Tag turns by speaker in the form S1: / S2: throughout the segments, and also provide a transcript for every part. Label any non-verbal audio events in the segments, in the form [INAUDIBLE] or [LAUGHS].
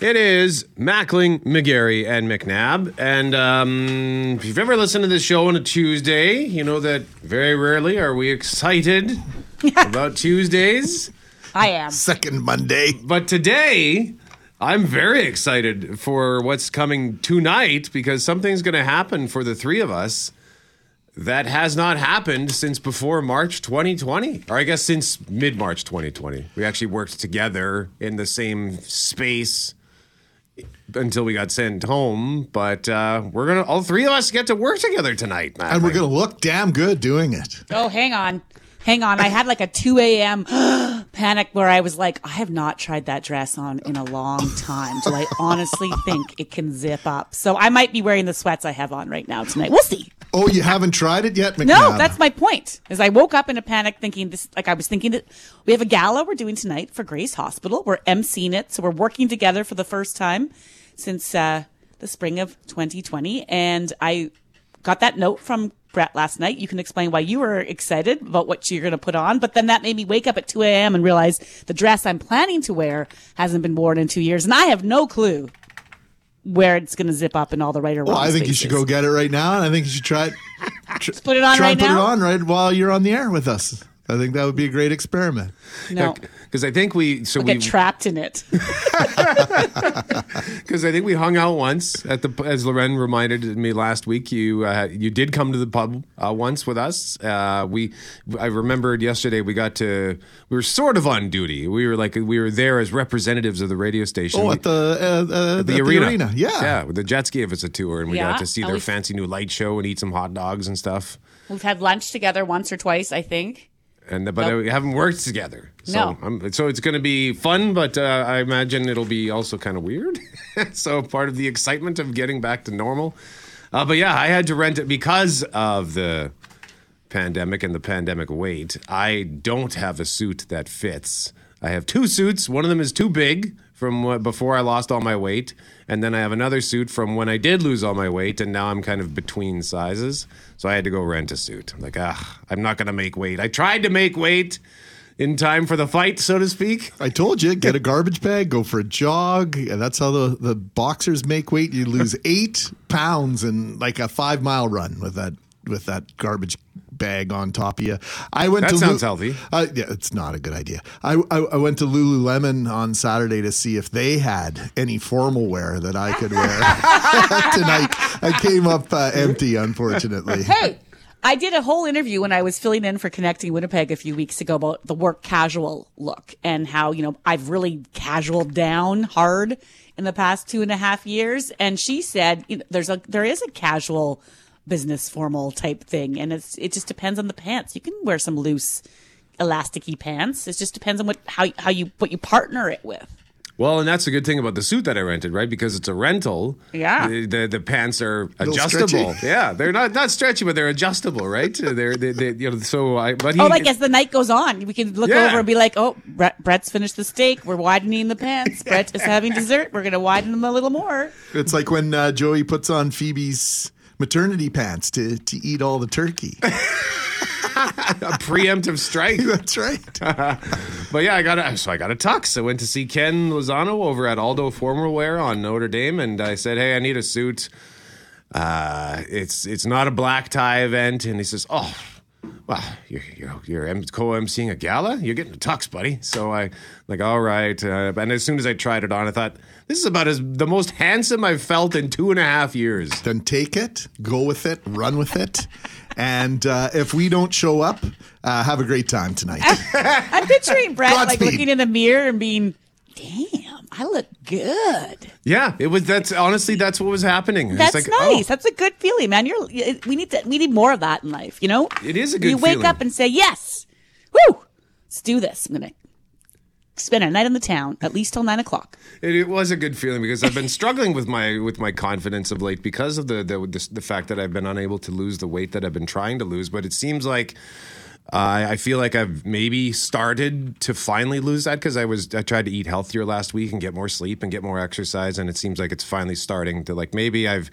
S1: It is Mackling, Megarry, and McNabb. And um, if you've ever listened to this show on a Tuesday, you know that very rarely are we excited [LAUGHS] about Tuesdays.
S2: I am.
S3: Second Monday.
S1: But today, I'm very excited for what's coming tonight because something's going to happen for the three of us that has not happened since before March 2020, or I guess since mid March 2020. We actually worked together in the same space until we got sent home. But uh, we're gonna all three of us get to work together tonight, Matt.
S3: And we're going to look damn good doing it.
S2: Oh, hang on. Hang on. I had like a 2 a.m. [GASPS] panic where I was like, I have not tried that dress on in a long time. Do I honestly think it can zip up? So I might be wearing the sweats I have on right now tonight. We'll see.
S3: Oh, you haven't tried it yet, McNabb?
S2: No, that's my point. Is I woke up in a panic thinking this, like I was thinking that we have a gala we're doing tonight for Grace Hospital. We're emceeing it. So we're working together for the first time since, uh, the spring of 2020. And I got that note from Brett last night. You can explain why you were excited about what you're going to put on. But then that made me wake up at 2 a.m. and realize the dress I'm planning to wear hasn't been worn in two years. And I have no clue where it's going to zip up in all the right or wrong
S3: Well, I think you should go get it right now, and I think you should try it. [LAUGHS] Tr-
S2: put it on
S3: try
S2: right
S3: and put
S2: now?
S3: it on right while you're on the air with us. I think that would be a great experiment.
S2: No.
S1: Because I think we so
S2: I'll
S1: we
S2: get trapped in it. [LAUGHS]
S1: because I think we hung out once at the as Lauren reminded me last week. You uh, you did come to the pub uh, once with us. Uh, we I remembered yesterday we got to we were sort of on duty. We were like we were there as representatives of the radio station.
S3: Oh,
S1: We-
S3: at the uh, uh,
S1: at the,
S3: at
S1: arena.
S3: Yeah.
S1: yeah. The Jets gave us a tour, and we
S2: Yeah?
S1: got to see their
S2: least-
S1: fancy new light show and eat some hot dogs and stuff.
S2: We've had lunch together once or twice, I think.
S1: And but
S2: Nope.
S1: we haven't worked together, so
S2: No.
S1: I'm, so it's going to be fun. But uh, I imagine it'll be also kind of weird. [LAUGHS] so part of the excitement of getting back to normal. Uh, but yeah, I had to rent it because of the pandemic and the pandemic weight. I don't have a suit that fits. I have two suits. One of them is too big from what, before I lost all my weight, and then I have another suit from when I did lose all my weight, and now I'm kind of between sizes. So I had to go rent a suit. I'm like, ah, I'm not gonna make weight. I tried to make weight in time for the fight, so to speak.
S3: I told you, get a [LAUGHS] garbage bag, go for a jog. And that's how the, the boxers make weight. You lose [LAUGHS] eight pounds in like a five mile run with that with that garbage bag on top of you. I went
S1: That
S3: to
S1: sounds healthy.
S3: Uh, yeah, it's not a good idea. I, I I went to Lululemon on Saturday to see if they had any formal wear that I could wear [LAUGHS] [LAUGHS] tonight. I came up uh, empty, unfortunately.
S2: Hey, I did a whole interview when I was filling in for Connecting Winnipeg a few weeks ago about the work casual look and how, you know, I've really casual down hard in the past two and a half years. And she said, you know, there's a, there is a casual business formal type thing. And it's, it just depends on the pants. You can wear some loose elasticy pants. It just depends on what, how, how you, what you partner it with.
S1: Well, and that's a good thing about the suit that I rented, right? Because it's a rental.
S2: Yeah.
S1: The the, the pants are adjustable. [LAUGHS] Yeah, they're not not stretchy, but they're adjustable, right? they're they, they, you know. So I but he
S2: Oh, like as the night goes on, we can look
S1: Yeah.
S2: over and be like, "Oh, Brett, Brett's finished the steak. We're widening the pants. Brett is having dessert. We're going to widen them a little more."
S3: It's like when uh, Joey puts on Phoebe's maternity pants to, to eat all the turkey. [LAUGHS]
S1: a preemptive strike. [LAUGHS]
S3: That's right. [LAUGHS]
S1: But yeah, I got a, so I got a tux. I went to see Ken Lozano over at Aldo Formal Wear on Notre Dame, and I said, "Hey, I need a suit. Uh, it's it's not a black tie event." And he says, "Oh, well, you're you're, you're co-emceeing a gala. You're getting a tux, buddy." So I like, all right. Uh, and as soon as I tried it on, I thought, "This is about as the most handsome I've felt in two and a half years."
S3: then take it, go with it, run with it. And uh, if we don't show up, uh, have a great time tonight. [LAUGHS]
S2: I'm picturing Brett like
S3: Godspeed.
S2: looking in the mirror and being, "Damn, I look good."
S1: Yeah, it was. That's honestly that's what was happening.
S2: That's
S1: like, oh.
S2: nice.
S1: oh,
S2: That's a good feeling, man. You're we need to we need more of that in life. You know,
S1: It is a good
S2: You wake
S1: feeling.
S2: up and say, "Yes, woo, let's do this." I'm gonna spend a night in the town at least till nine o'clock.
S1: It, it was a good feeling because I've been struggling with my with my confidence of late because of the the, the the fact that I've been unable to lose the weight that I've been trying to lose. But it seems like uh, I feel like I've maybe started to finally lose that because I was I tried to eat healthier last week and get more sleep and get more exercise, and it seems like it's finally starting to like maybe I've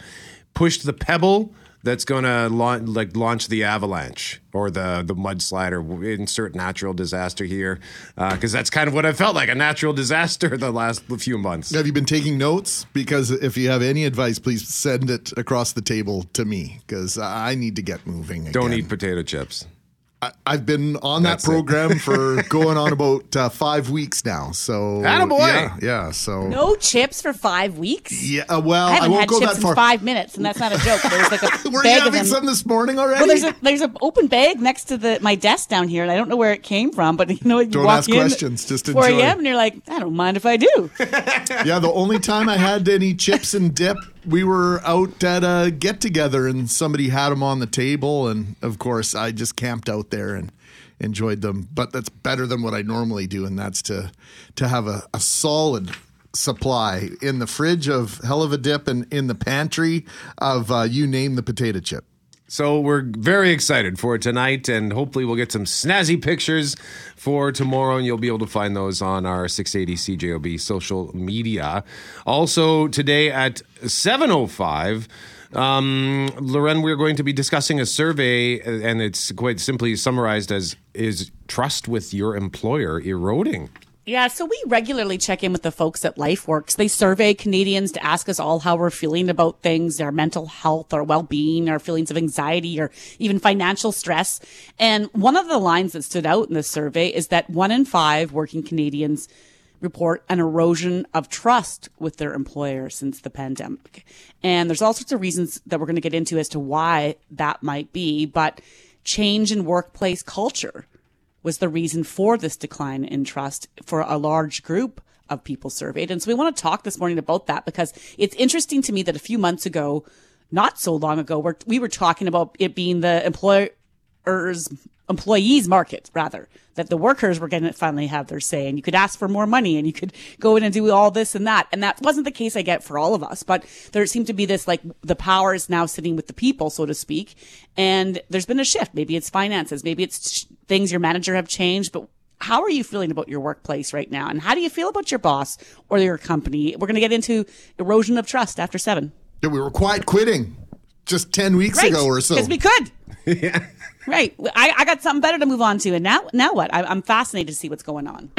S1: pushed the pebble that's going to launch like launch the avalanche or the the mudslide or insert natural disaster here because that's kind of what I felt like a natural disaster the last few months.
S3: Have you been taking notes? Because if you have any advice, please send it across the table to me because I need to get moving.
S1: Don't eat potato chips.
S3: I, I've been on that
S1: That's it.
S3: program [LAUGHS] for going on about uh, five weeks now. So
S1: Attaboy.
S3: yeah, yeah. So
S2: No chips for five weeks.
S3: yeah. uh, well,
S2: I
S3: I,
S2: haven't
S3: won't
S2: had
S3: go
S2: chips
S3: that
S2: in
S3: far.
S2: five minutes, and that's not a joke. There's like a [LAUGHS]
S3: Were you
S2: bag of them.
S3: some this morning already?
S2: Well, there's a there's an open bag next to the my desk down here, and I don't know where it came from. But [LAUGHS] you know, you
S3: Don't
S2: walk
S3: ask
S2: in
S3: questions, just
S2: 4
S3: enjoy.
S2: a.m. and you're like, I don't mind if I do.
S3: yeah, the only time I had any chips and dip, we were out at a get together and somebody had them on the table. And of course, I just camped out there and enjoyed them. But that's better than what I normally do. And that's to, to have a, a solid supply in the fridge of hell of a dip and in the pantry of uh, you name the potato chip.
S1: So we're very excited for tonight, and hopefully we'll get some snazzy pictures for tomorrow, and you'll be able to find those on our 680 CJOB social media. Also today at 7:05. Um, Lauren, we're going to be discussing a survey, and it's quite simply summarized as "Is trust with your employer eroding?"
S2: Yeah, so we regularly check in with the folks at LifeWorks. They survey Canadians to ask us all how we're feeling about things, our mental health, our well-being, our feelings of anxiety, or even financial stress. And one of the lines that stood out in this survey is that one in five working Canadians report an erosion of trust with their employer since the pandemic. And there's all sorts of reasons that we're going to get into as to why that might be, but change in workplace culture was the reason for this decline in trust for a large group of people surveyed. And so we want to talk this morning about that because it's interesting to me that a few months ago, not so long ago, we're, we were talking about it being the employers, employees market rather, that the workers were going to finally have their say and you could ask for more money and you could go in and do all this and that. And that wasn't the case I get for all of us, but there seemed to be this like the power is now sitting with the people, so to speak. And there's been a shift. Maybe it's finances. Maybe it's sh- things your manager have changed, but how are you feeling about your workplace right now? And how do you feel about your boss or your company? We're going to get into erosion of trust after seven.
S3: Yeah, we were quiet quitting just 10 weeks
S2: Right.
S3: ago or so.
S2: Because we could. [LAUGHS] Right. I, I got something better to move on to. And now, now what? I, I'm fascinated to see what's going on.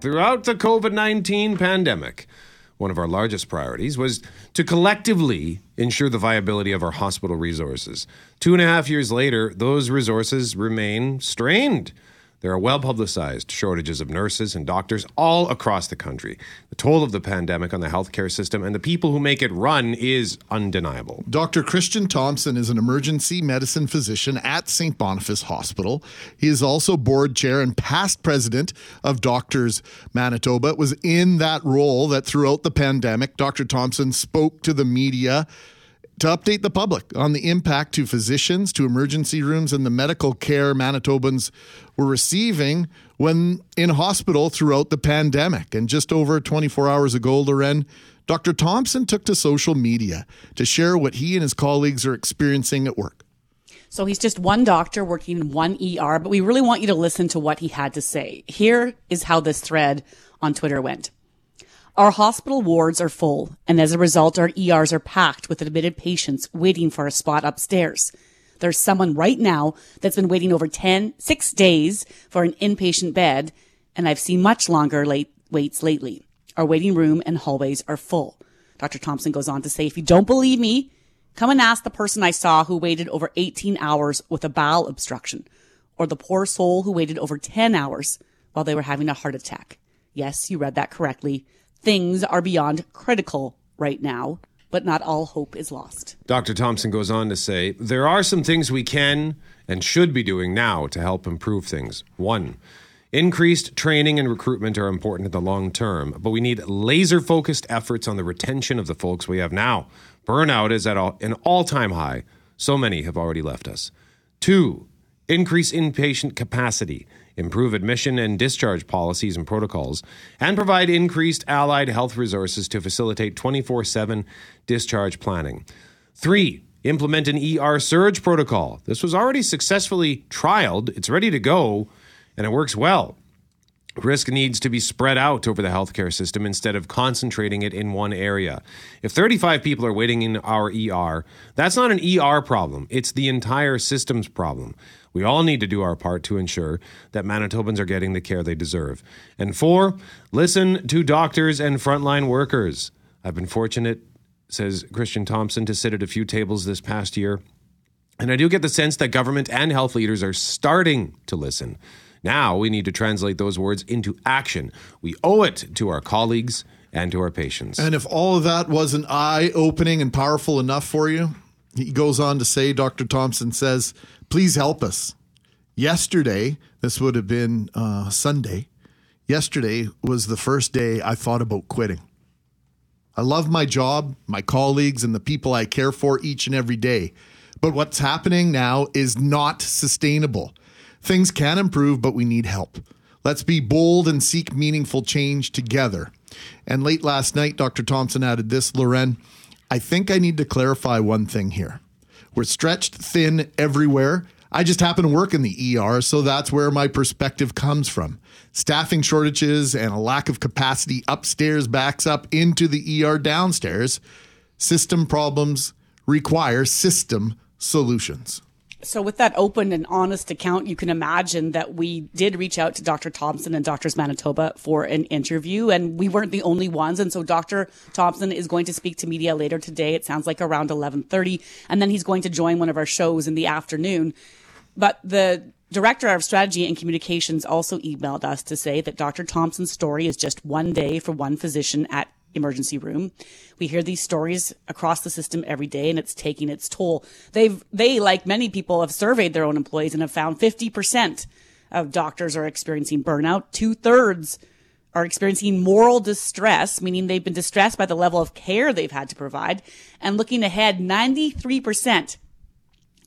S1: Throughout the COVID 19 pandemic, one of our largest priorities was to collectively ensure the viability of our hospital resources. Two and a half years later, those resources remain strained. There are well publicized shortages of nurses and doctors all across the country. The toll of the pandemic on the healthcare system and the people who make it run is undeniable.
S3: Dr. Kristjan Thompson is an emergency medicine physician at St. Boniface Hospital. He is also board chair and past president of Doctors Manitoba. It was in that role that throughout the pandemic, Dr. Thompson spoke to the media to update the public on the impact to physicians, to emergency rooms, and the medical care Manitobans were receiving when in hospital throughout the pandemic. And just over 24 hours ago, Lauren, Dr. Thompson took to social media to share what he and his colleagues are experiencing at work.
S2: So he's just one doctor working in one ER, but we really want you to listen to what he had to say. Here is how this thread on Twitter went. Our hospital wards are full, and as a result, our ERs are packed with admitted patients waiting for a spot upstairs. There's someone right now that's been waiting over 10, six days for an inpatient bed, and I've seen much longer late waits lately. Our waiting room and hallways are full. Dr. Thompson goes on to say, if you don't believe me, come and ask the person I saw who waited over 18 hours with a bowel obstruction, or the poor soul who waited over 10 hours while they were having a heart attack. Yes, you read that correctly. Things are beyond critical right now, but not all hope is lost.
S1: Dr. Thompson goes on to say there are some things we can and should be doing now to help improve things. One, increased training and recruitment are important in the long term, but we need laser focused efforts on the retention of the folks we have now. Burnout is at all, an all time high. So many have already left us. Two, increase inpatient capacity, improve admission and discharge policies and protocols, and provide increased allied health resources to facilitate 24 7 discharge planning. Three, implement an ER surge protocol. This was already successfully trialed, it's ready to go, and it works well. Risk needs to be spread out over the healthcare system instead of concentrating it in one area. If 35 people are waiting in our ER, that's not an ER problem, it's the entire system's problem. We all need to do our part to ensure that Manitobans are getting the care they deserve. And four, listen to doctors and frontline workers. I've been fortunate, says Kristjan Thompson, to sit at a few tables this past year. And I do get the sense that government and health leaders are starting to listen. Now we need to translate those words into action. We owe it to our colleagues and to our patients.
S3: And if all of that wasn't eye opening and powerful enough for you, he goes on to say, Dr. Thompson says, please help us. Yesterday, this would have been uh, Sunday, yesterday was the first day I thought about quitting. I love my job, my colleagues, and the people I care for each and every day. But what's happening now is not sustainable. Things can improve, but we need help. Let's be bold and seek meaningful change together. And late last night, Dr. Thompson added this, Lauren, I think I need to clarify one thing here. We're stretched thin everywhere. I just happen to work in the ER, so that's where my perspective comes from. Staffing shortages and a lack of capacity upstairs backs up into the ER downstairs. System problems require system solutions.
S2: So, with that open and honest account, you can imagine that we did reach out to Dr. Thompson and Doctors Manitoba for an interview, and we weren't the only ones. And so, Dr. Thompson is going to speak to media later today. It sounds like around eleven thirty, and then he's going to join one of our shows in the afternoon. But the director of strategy and communications also emailed us to say that Dr. Thompson's story is just one day for one physician at emergency room. We hear these stories across the system every day and it's taking its toll. They've, they, like many people, have surveyed their own employees and have found 50% of doctors are experiencing burnout. Two thirds are experiencing moral distress, meaning they've been distressed by the level of care they've had to provide. And looking ahead, 93%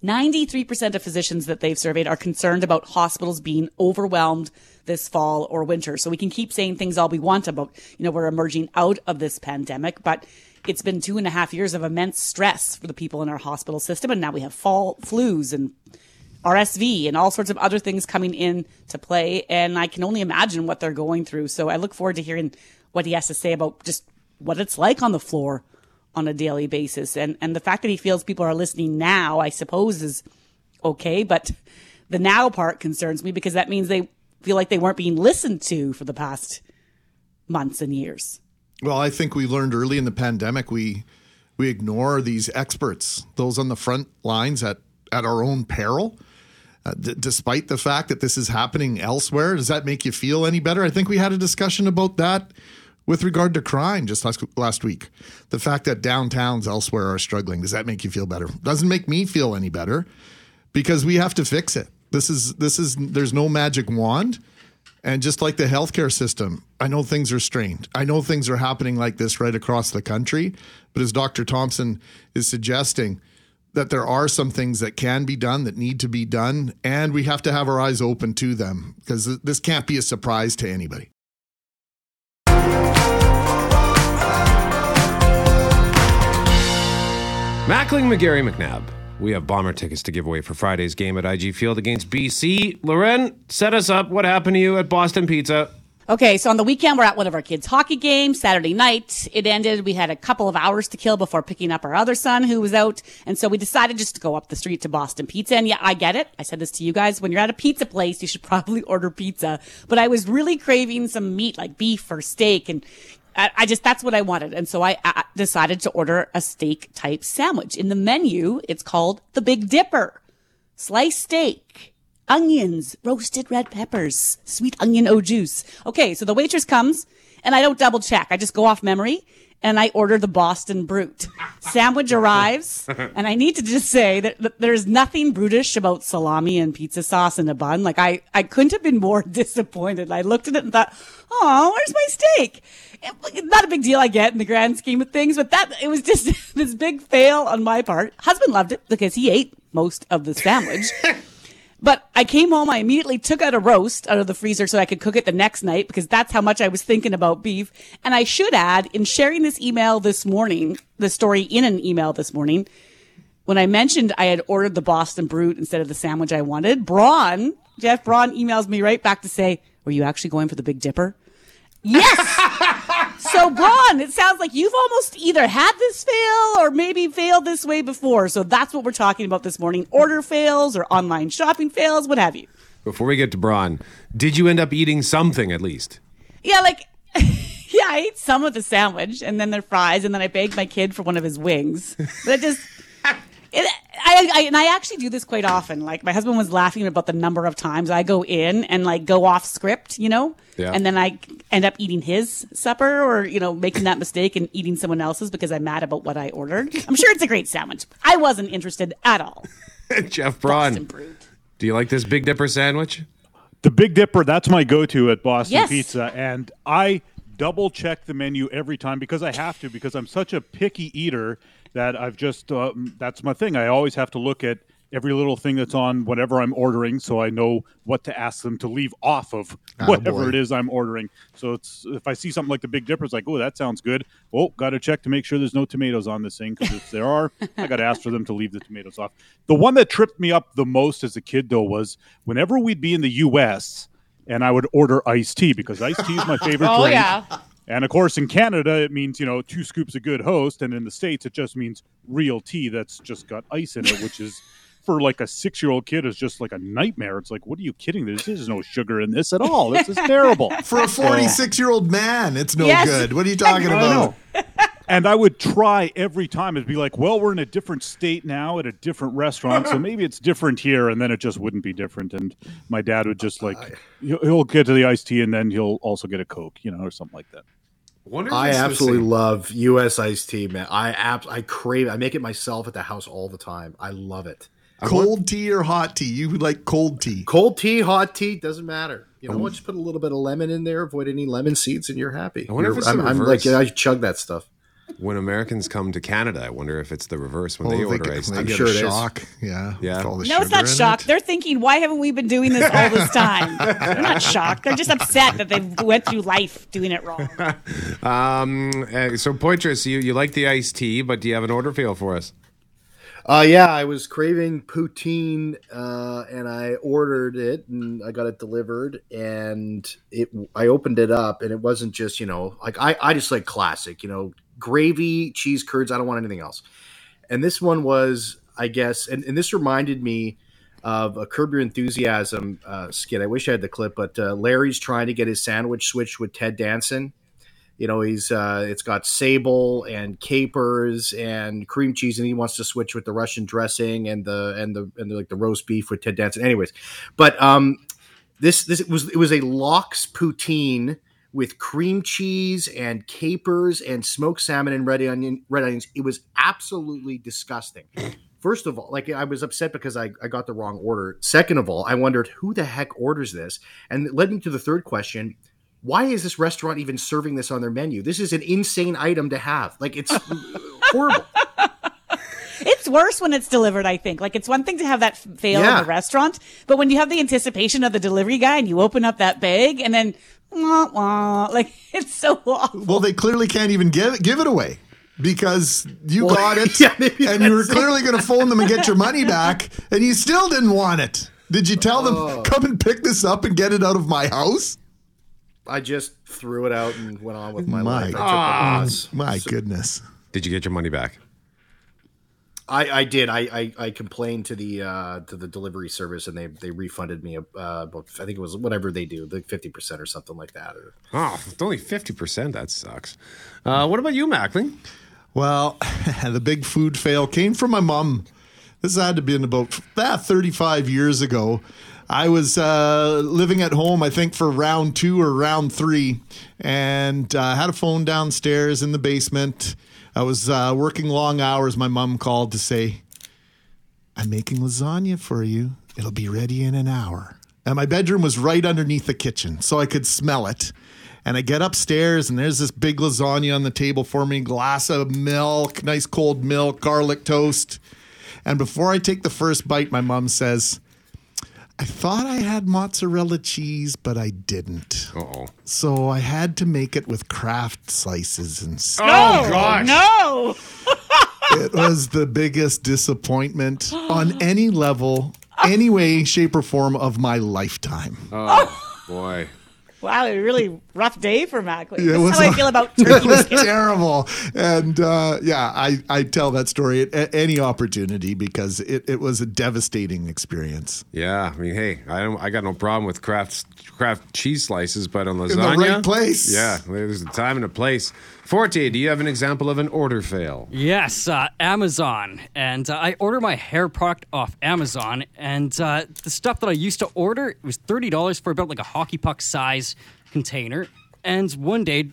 S2: 93% of physicians that they've surveyed are concerned about hospitals being overwhelmed this fall or winter. So we can keep saying things all we want about, you know, we're emerging out of this pandemic, but it's been two and a half years of immense stress for the people in our hospital system. And now we have fall flus and RSV and all sorts of other things coming in to play. And I can only imagine what they're going through. So I look forward to hearing what he has to say about just what it's like on the floor on a daily basis. And and the fact that he feels people are listening now, I suppose, is okay. But the now part concerns me because that means they feel like they weren't being listened to for the past months and years.
S3: Well, I think we learned early in the pandemic we we ignore these experts, those on the front lines at at our own peril. Uh, d- despite the fact that this is happening elsewhere, does that make you feel any better? I think we had a discussion about that with regard to crime just last, last week. The fact that downtowns elsewhere are struggling, does that make you feel better? Doesn't make me feel any better because we have to fix it. This is this is there's no magic wand. And just like the healthcare system, I know things are strained. I know things are happening like this right across the country. But as Dr. Thompson is suggesting, that there are some things that can be done that need to be done, and we have to have our eyes open to them because this can't be a surprise to anybody.
S1: Mackling, Megarry, McNabb. We have bomber tickets to give away for Friday's game at IG Field against BC. Lauren, set us up. What happened to you at Boston Pizza?
S2: Okay, so on the weekend, we're at one of our kids' hockey games. Saturday night, it ended. We had a couple of hours to kill before picking up our other son who was out. And so we decided just to go up the street to Boston Pizza. And yeah, I get it. I said this to you guys. When you're at a pizza place, you should [LAUGHS] probably order pizza. But I was really craving some meat like beef or steak. And I, I just, that's what I wanted. And so I, I decided to order a steak type sandwich. In the menu, it's called the Big Dipper. Sliced steak, onions, roasted red peppers, sweet onion au jus. Okay, so the waitress comes and I don't double check. I just go off memory and I order the Boston Brute. Sandwich [LAUGHS] arrives, and I need to just say that, that there's nothing brutish about salami and pizza sauce in a bun. Like I, I couldn't have been more [LAUGHS] disappointed. I looked at it and thought, oh, where's my steak? It, not a big deal, I get in the grand scheme of things, but that it was just [LAUGHS] this big fail on my part. Husband loved it because he ate most of the sandwich. But I came home, I immediately took out a roast out of the freezer so I could cook it the next night because that's how much I was thinking about beef. And I should add, in sharing this email this morning, the story in an email this morning, when I mentioned I had ordered the Boston Brute instead of the sandwich I wanted, Braun Jeff Braun emails me right back to say, "Were you actually going for the Big Dipper?" Yes. [LAUGHS] so Braun, it sounds like you've almost either had this fail or maybe failed this way before. So that's what we're talking about this morning: order fails or online shopping fails, what have you.
S1: Before we get to Braun, did you end up eating something at least?
S2: Yeah, like. [LAUGHS] Yeah, I ate some of the sandwich and then their fries, and then I begged my kid for one of his wings. But it just, it, I, I, and I actually do this quite often. Like my husband was laughing about the number of times I go in and like go off script, you know,
S1: Yeah.
S2: and then I end up eating his supper or you know making that mistake and eating someone else's because I'm mad about what I ordered. I'm sure it's a great sandwich. I wasn't interested at all. [LAUGHS]
S1: Jeff
S2: Boston
S1: Braun, do you like this Big Dipper sandwich?
S4: The Big Dipper, that's my go to at Boston
S2: Yes.
S4: Pizza. And I double check the menu every time because I have to, because I'm such a picky eater that I've just, uh, that's my thing. I always have to look at every little thing that's on whatever I'm ordering so I know what to ask them to leave off of whatever it is I'm ordering. So it's if I see something like the Big Dipper, it's like, oh, that sounds good. Oh, got to check to make sure there's no tomatoes on this thing because if there are, I got to ask for them to leave the tomatoes off. The one that tripped me up the most as a kid, though, was whenever we'd be in the U.S. and I would order iced tea because iced tea is my [LAUGHS] favorite
S2: Oh,
S4: drink.
S2: yeah.
S4: And of course, in Canada, it means, you know, two scoops of Good Host. And in the States, it just means real tea that's just got ice in it, which is [LAUGHS] for like a six year old kid is just like a nightmare. It's like, what are you kidding? There's, there's no sugar in this at all. This is [LAUGHS] terrible.
S3: For a 46 year old man, it's no
S2: Yes.
S3: good. What are you talking about?
S4: Know. and I would try every time. It'd be like, well, we're in a different state now at a different restaurant, so [LAUGHS] maybe it's different here, and then it just wouldn't be different. And my dad would just like, he'll he'll get to the iced tea, and then he'll also get a coke, you know, or something like that.
S5: I absolutely love U.S. iced tea, man. I ab- I crave. I make it myself at the house all the time. I love it.
S3: Cold tea or hot tea? You like cold tea.
S5: Cold tea, hot tea, doesn't matter. You know what? Just put a little bit of lemon in there. Avoid any lemon seeds, and you're happy.
S1: I wonder if
S5: You're-
S1: it's the
S5: I'm, I'm
S1: reverse.
S5: like, I chug that stuff.
S1: When Americans come to Canada. I wonder if it's the reverse when they
S3: Oh,
S1: order
S3: get-
S1: iced
S3: they
S1: tea.
S3: get
S5: sure
S3: a
S5: it is.
S3: shock. Yeah.
S1: Yeah.
S3: with all the
S2: No, it's not
S3: in
S2: shock.
S3: it.
S2: They're thinking, why haven't we been doing this all this time? [LAUGHS] They're not shocked. They're just upset that they went through life doing it wrong. [LAUGHS]
S1: Um, uh, so Poitras, you you like the iced tea, but do you have an order feel for us?
S5: Uh, yeah, I was craving poutine, uh, and I ordered it, and I got it delivered, and it. I opened it up, and it wasn't just you know like I I just like classic, you know, gravy, cheese curds. I don't want anything else. And this one was, I guess, and, and this reminded me of a Curb Your Enthusiasm uh, skit. I wish I had the clip, but uh, Larry's trying to get his sandwich switched with Ted Danson. You know, he's uh, it's got sable and capers and cream cheese, and he wants to switch with the Russian dressing and the and the and the, like the roast beef with Ted Danson. Anyways, but um, this this was it was a lox poutine with cream cheese and capers and smoked salmon and red onion red onions. It was absolutely disgusting. First of all, like I was upset because I, I got the wrong order. Second of all, I wondered who the heck orders this, and it led me to the third question: Why is this restaurant even serving this on their menu? This is an insane item to have. Like it's [LAUGHS] horrible.
S2: It's worse when it's delivered, I think. Like, it's one thing to have that fail
S5: Yeah.
S2: in the restaurant, but when you have the anticipation of the delivery guy and you open up that bag and then, wah, wah, like, [LAUGHS] it's so awful.
S3: Well, they clearly can't even give give it away because you got it, [LAUGHS]
S5: yeah,
S3: and you were clearly going to phone them and get your money back, and you still didn't want it. Did you tell them
S5: Oh.
S3: come and pick this up and get it out of my house?
S5: I just threw it out and went on with my,
S3: My
S5: life. I took the loss.
S3: My goodness.
S1: Did you get your money back?
S5: I, I did. I, I, I complained to the uh, to the delivery service, and they they refunded me uh, I think it was whatever they do, like fifty percent or something like that. Or,
S1: Oh, it's only fifty percent. That sucks. Uh, what about you, Mackling?
S3: Well, [LAUGHS] the big food fail came from my mom. This had to be in about ah, 35 years ago. I was uh, living at home, I think, for round two or round three, and uh, had a phone downstairs in the basement. I was uh, working long hours. My mom called to say, I'm making lasagna for you. It'll be ready in an hour. And my bedroom was right underneath the kitchen, so I could smell it. And I get upstairs, and there's this big lasagna on the table for me, glass of milk, nice cold milk, garlic toast. And before I take the first bite, my mom says, I thought I had mozzarella cheese, but I didn't.
S1: Uh oh.
S3: So I had to make it with Kraft slices and stuff.
S1: Oh gosh.
S2: No. [LAUGHS]
S3: It was the biggest disappointment [GASPS] on any level any way, shape, or form of my lifetime.
S1: Oh, boy.
S2: Wow, a really rough day for Mac.
S3: Yeah, it
S2: That's how I
S3: a-
S2: feel about [LAUGHS] turkey biscuits.
S3: terrible. And uh, yeah, I, I tell that story at a- any opportunity because it, it was a devastating experience.
S1: Yeah, I mean, hey, I don't, I got no problem with Kraft Kraft cheese slices, but on
S3: the
S1: lasagna,
S3: right place.
S1: Yeah, there's a time and a place. Forte, do you have an example of an order fail?
S6: Yes, uh, Amazon. And uh, I order my hair product off Amazon. And uh, the stuff that I used to order it was $30 for about like a hockey puck size container. And one day,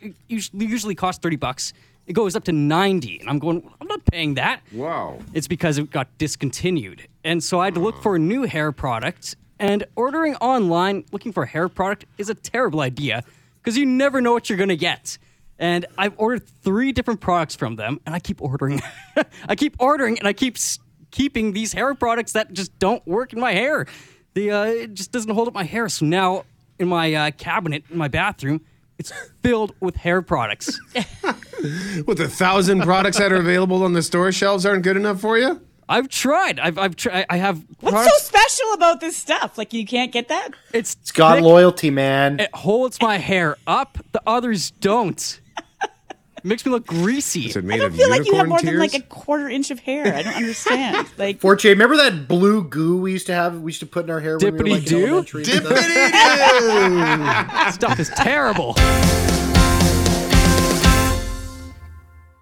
S6: it usually, costs 30 bucks. It goes up to 90. And I'm going, I'm not paying that.
S1: Wow.
S6: It's because it got discontinued. And so I had to look for a new hair product. And ordering online looking for a hair product is a terrible idea because you never know what you're going to get. And I've ordered three different products from them, and I keep ordering. [LAUGHS] I keep ordering, and I keep s- keeping these hair products that just don't work in my hair. The uh, it just doesn't hold up my hair. So now in my uh, cabinet in my bathroom, it's filled with hair products. [LAUGHS]
S1: With a thousand products that are available on the store shelves aren't good enough for you?
S6: I've tried. I've I've tried. I have
S2: What's
S6: products.
S2: so special about this stuff? Like you can't get that?
S6: it's
S5: It's got
S6: thick,
S5: loyalty, man.
S6: It holds my hair up. The others don't. Makes me look greasy.
S1: Is it
S2: I don't
S1: of
S2: feel like you have more
S1: tears?
S2: than like a quarter inch of hair. I don't understand. [LAUGHS] Like
S5: Forte, remember that blue goo we used to have? We used to put in our hair when we were like in
S6: Dippity-doo?
S5: stuff? [LAUGHS]
S6: Stuff is terrible.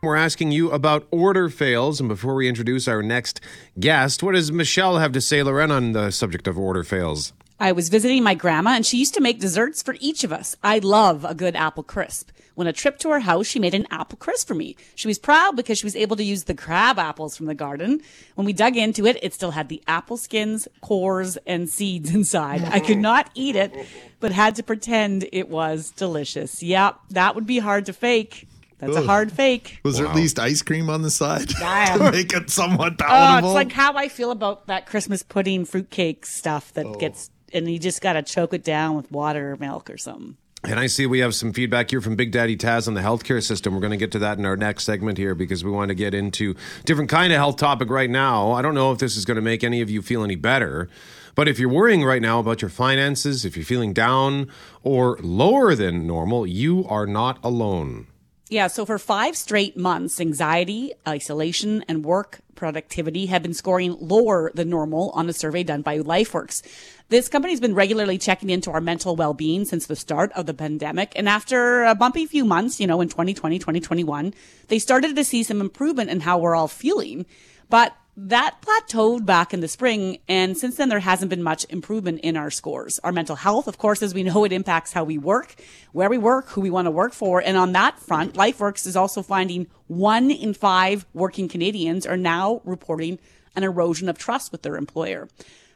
S1: We're asking you about order fails, and before we introduce our next guest, what does Michelle have to say, Lauren, on the subject of order fails?
S2: I was visiting my grandma and she used to make desserts for each of us. I love a good apple crisp. When a trip to her house, she made an apple crisp for me. She was proud because she was able to use the crab apples from the garden. When we dug into it, it still had the apple skins, cores, and seeds [LAUGHS] inside. I could not eat it, but had to pretend it was delicious. Yep, that would be hard to fake. That's a hard fake.
S3: Was there at least ice cream on the side [LAUGHS]
S2: Damn.
S3: to make it somewhat [LAUGHS]
S2: Oh,
S3: palatable?
S2: it's like how I feel about that Christmas pudding fruitcake stuff that oh. gets, and you just got to choke it down with water or milk or something.
S1: And I see we have some feedback here from Big Daddy Taz on the healthcare system. We're going to get to that in our next segment here because we want to get into different kind of health topic right now. I don't know if this is going to make any of you feel any better, but if you're worrying right now about your finances, if you're feeling down or lower than normal, you are not alone.
S2: Yeah, so for five straight months, anxiety, isolation, and work productivity have been scoring lower than normal on a survey done by LifeWorks. This company's been regularly checking into our mental well-being since the start of the pandemic. And after a bumpy few months, you know, in 2020, 2021, they started to see some improvement in how we're all feeling. But that plateaued back in the spring, and since then there hasn't been much improvement in our scores. Our mental health, of course, as we know, it impacts how we work, where we work, who we want to work for, and on that front, LifeWorks is also finding one in five working Canadians are now reporting an erosion of trust with their employer.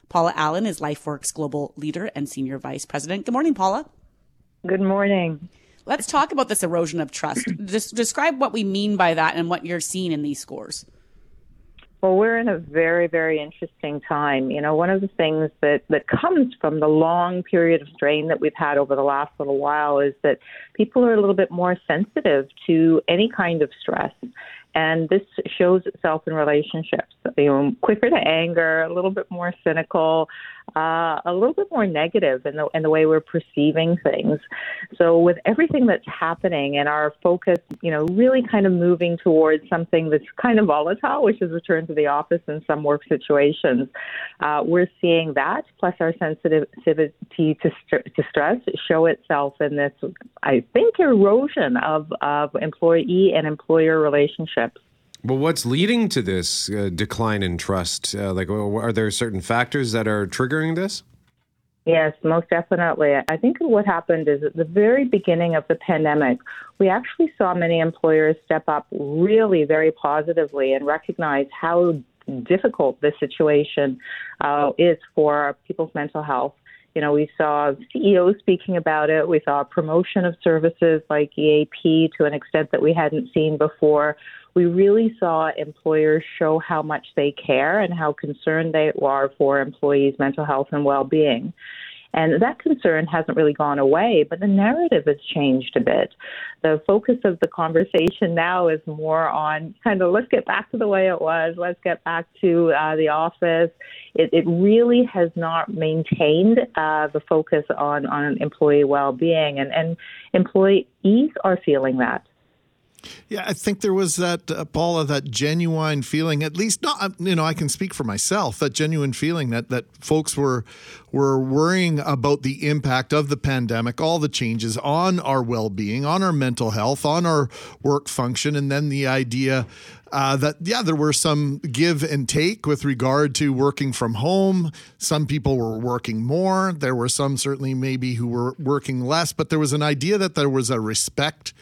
S2: Paula Allen is LifeWorks global leader and senior vice president. Good morning, Paula.
S7: Good morning.
S2: Let's talk about this erosion of trust. Just describe what we mean by that and what you're seeing in these scores.
S7: Well, we're in a very, very interesting time. You know, one of the things that, that comes from the long period of strain that we've had over the last little while is that people are a little bit more sensitive to any kind of stress. And this shows itself in relationships. You know, quicker to anger, a little bit more cynical, uh, a little bit more negative in the in the way we're perceiving things. So with everything that's happening and our focus, you know, really kind of moving towards something that's kind of volatile, which is return to the office in some work situations, uh, we're seeing that plus our sensitivity to, st- to stress show itself in this, I think, erosion of, of employee and employer relationships.
S1: Well, what's leading to this uh, decline in trust? Uh, like, are there certain factors that are triggering this?
S7: Yes, most definitely. I think what happened is at the very beginning of the pandemic, we actually saw many employers step up really very positively and recognize how difficult this situation uh, is for people's mental health. You know, we saw CEOs speaking about it. We saw promotion of services like EAP to an extent that we hadn't seen before. We really saw employers show how much they care and how concerned they are for employees' mental health and well being. And that concern hasn't really gone away, but the narrative has changed a bit. The focus of the conversation now is more on kind of let's get back to the way it was, let's get back to uh, the office. It, it, really has not maintained uh, the focus on, on employee well being, and, and employees are feeling that.
S3: Yeah, I think there was that, uh, Paula, that genuine feeling. At least, not uh, you know, I can speak for myself. That genuine feeling that that folks were were worrying about the impact of the pandemic, all the changes on our well being, on our mental health, on our work function, and then the idea uh, that yeah, there were some give and take with regard to working from home. Some people were working more. There were some certainly maybe who were working less, but there was an idea that there was a respect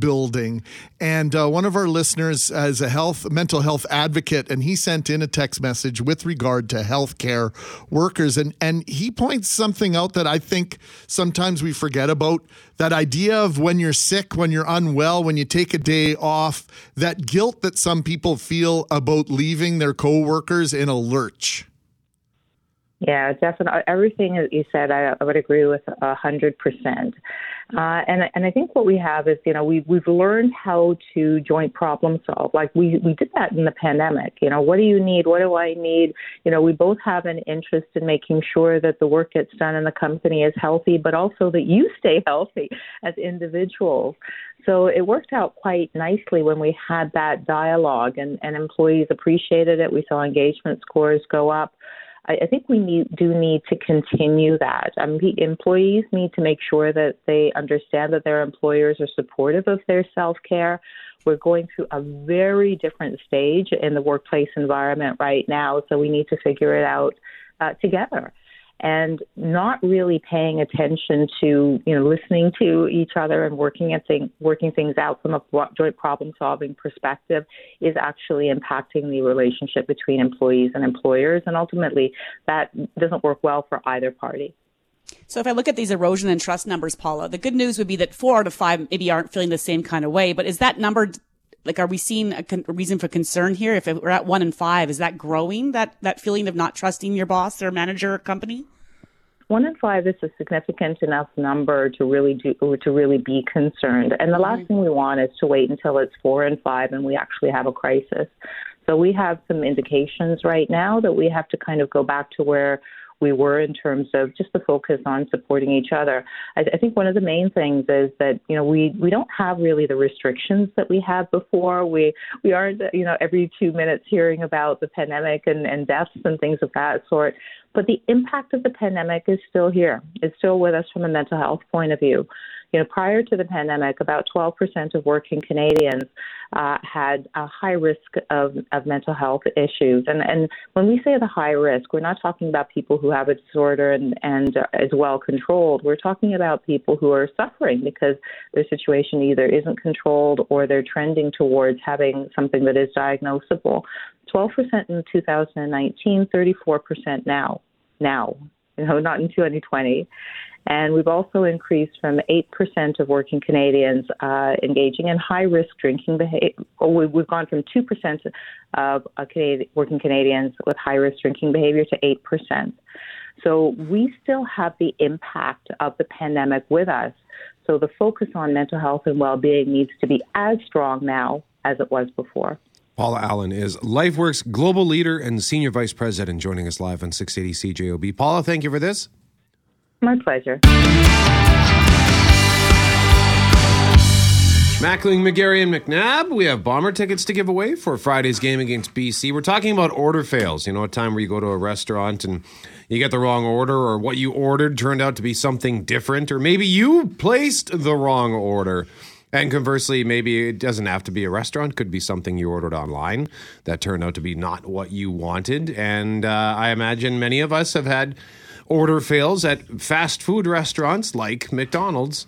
S3: building. And uh, one of our listeners is a health mental health advocate, and he sent in a text message with regard to healthcare workers, and and he points something out that I think sometimes we forget about that idea of when you're sick, when you're unwell, when you take a day off, that guilt that some people feel about leaving their coworkers in a lurch.
S7: Yeah, definitely. Everything that you said, I, I would agree with a hundred percent. Uh, and and I think what we have is, you know, we we've learned how to joint problem solve. Like we we did that in the pandemic. You know, what do you need? What do I need? You know, we both have an interest in making sure that the work gets done and the company is healthy, but also that you [LAUGHS] stay healthy as individuals. So it worked out quite nicely when we had that dialogue, and and employees appreciated it. We saw engagement scores go up. I, I think we need, do need to continue that. Um, employees need to make sure that they understand that their employers are supportive of their self care. We're going through a very different stage in the workplace environment right now, so we need to figure it out uh, together and not really paying attention to you know listening to each other and working at thing, working things out from a joint problem solving perspective is actually impacting the relationship between employees and employers and ultimately that doesn't work well for either party.
S2: So if I look at these erosion and trust numbers, Paula, the good news would be that four out of five maybe aren't feeling the same kind of way. But is that number like are we seeing a, con- a, reason for concern here? If we're at one in five is that growing that that feeling of not trusting your boss or manager or company?
S7: One in five is a significant enough number to really do to really be concerned. And the last mm-hmm. thing we want is to wait until it's four and five and we actually have a crisis. So we have some indications right now that we have to kind of go back to where we were in terms of just the focus on supporting each other. I, I think one of the main things is that you know we we don't have really the restrictions that we had before. We we aren't you know every two minutes hearing about the pandemic and, and deaths and things of that sort. But the impact of the pandemic is still here. It's still with us from a mental health point of view. You know, prior to the pandemic, about 12% of working Canadians uh, had a high risk of, of mental health issues. And, and when we say the high risk, we're not talking about people who have a disorder and, and uh, is well controlled. We're talking about people who are suffering because their situation either isn't controlled or they're trending towards having something that is diagnosable. 12% in 2019, 34% now. Now, you know, not in 2020. And we've also increased from 8% of working Canadians uh, engaging in high risk drinking behavior. We've gone from 2% of uh, Canadian, working Canadians with high risk drinking behavior to 8%. So we still have the impact of the pandemic with us. So the focus on mental health and well being needs to be as strong now as it was before.
S1: Paula Allen is LifeWorks global leader and senior vice president, joining us live on 680 CJOB. Paula, thank you for this.
S7: My pleasure.
S1: Mackling, Megarry, and McNabb, we have bomber tickets to give away for Friday's game against BC. We're talking about order fails. You know, a time where you go to a restaurant and you get the wrong order, or what you ordered turned out to be something different, or maybe you placed the wrong order. And conversely, maybe it doesn't have to be a restaurant, could be something you ordered online that turned out to be not what you wanted. And uh, I imagine many of us have had order fails at fast food restaurants like McDonald's.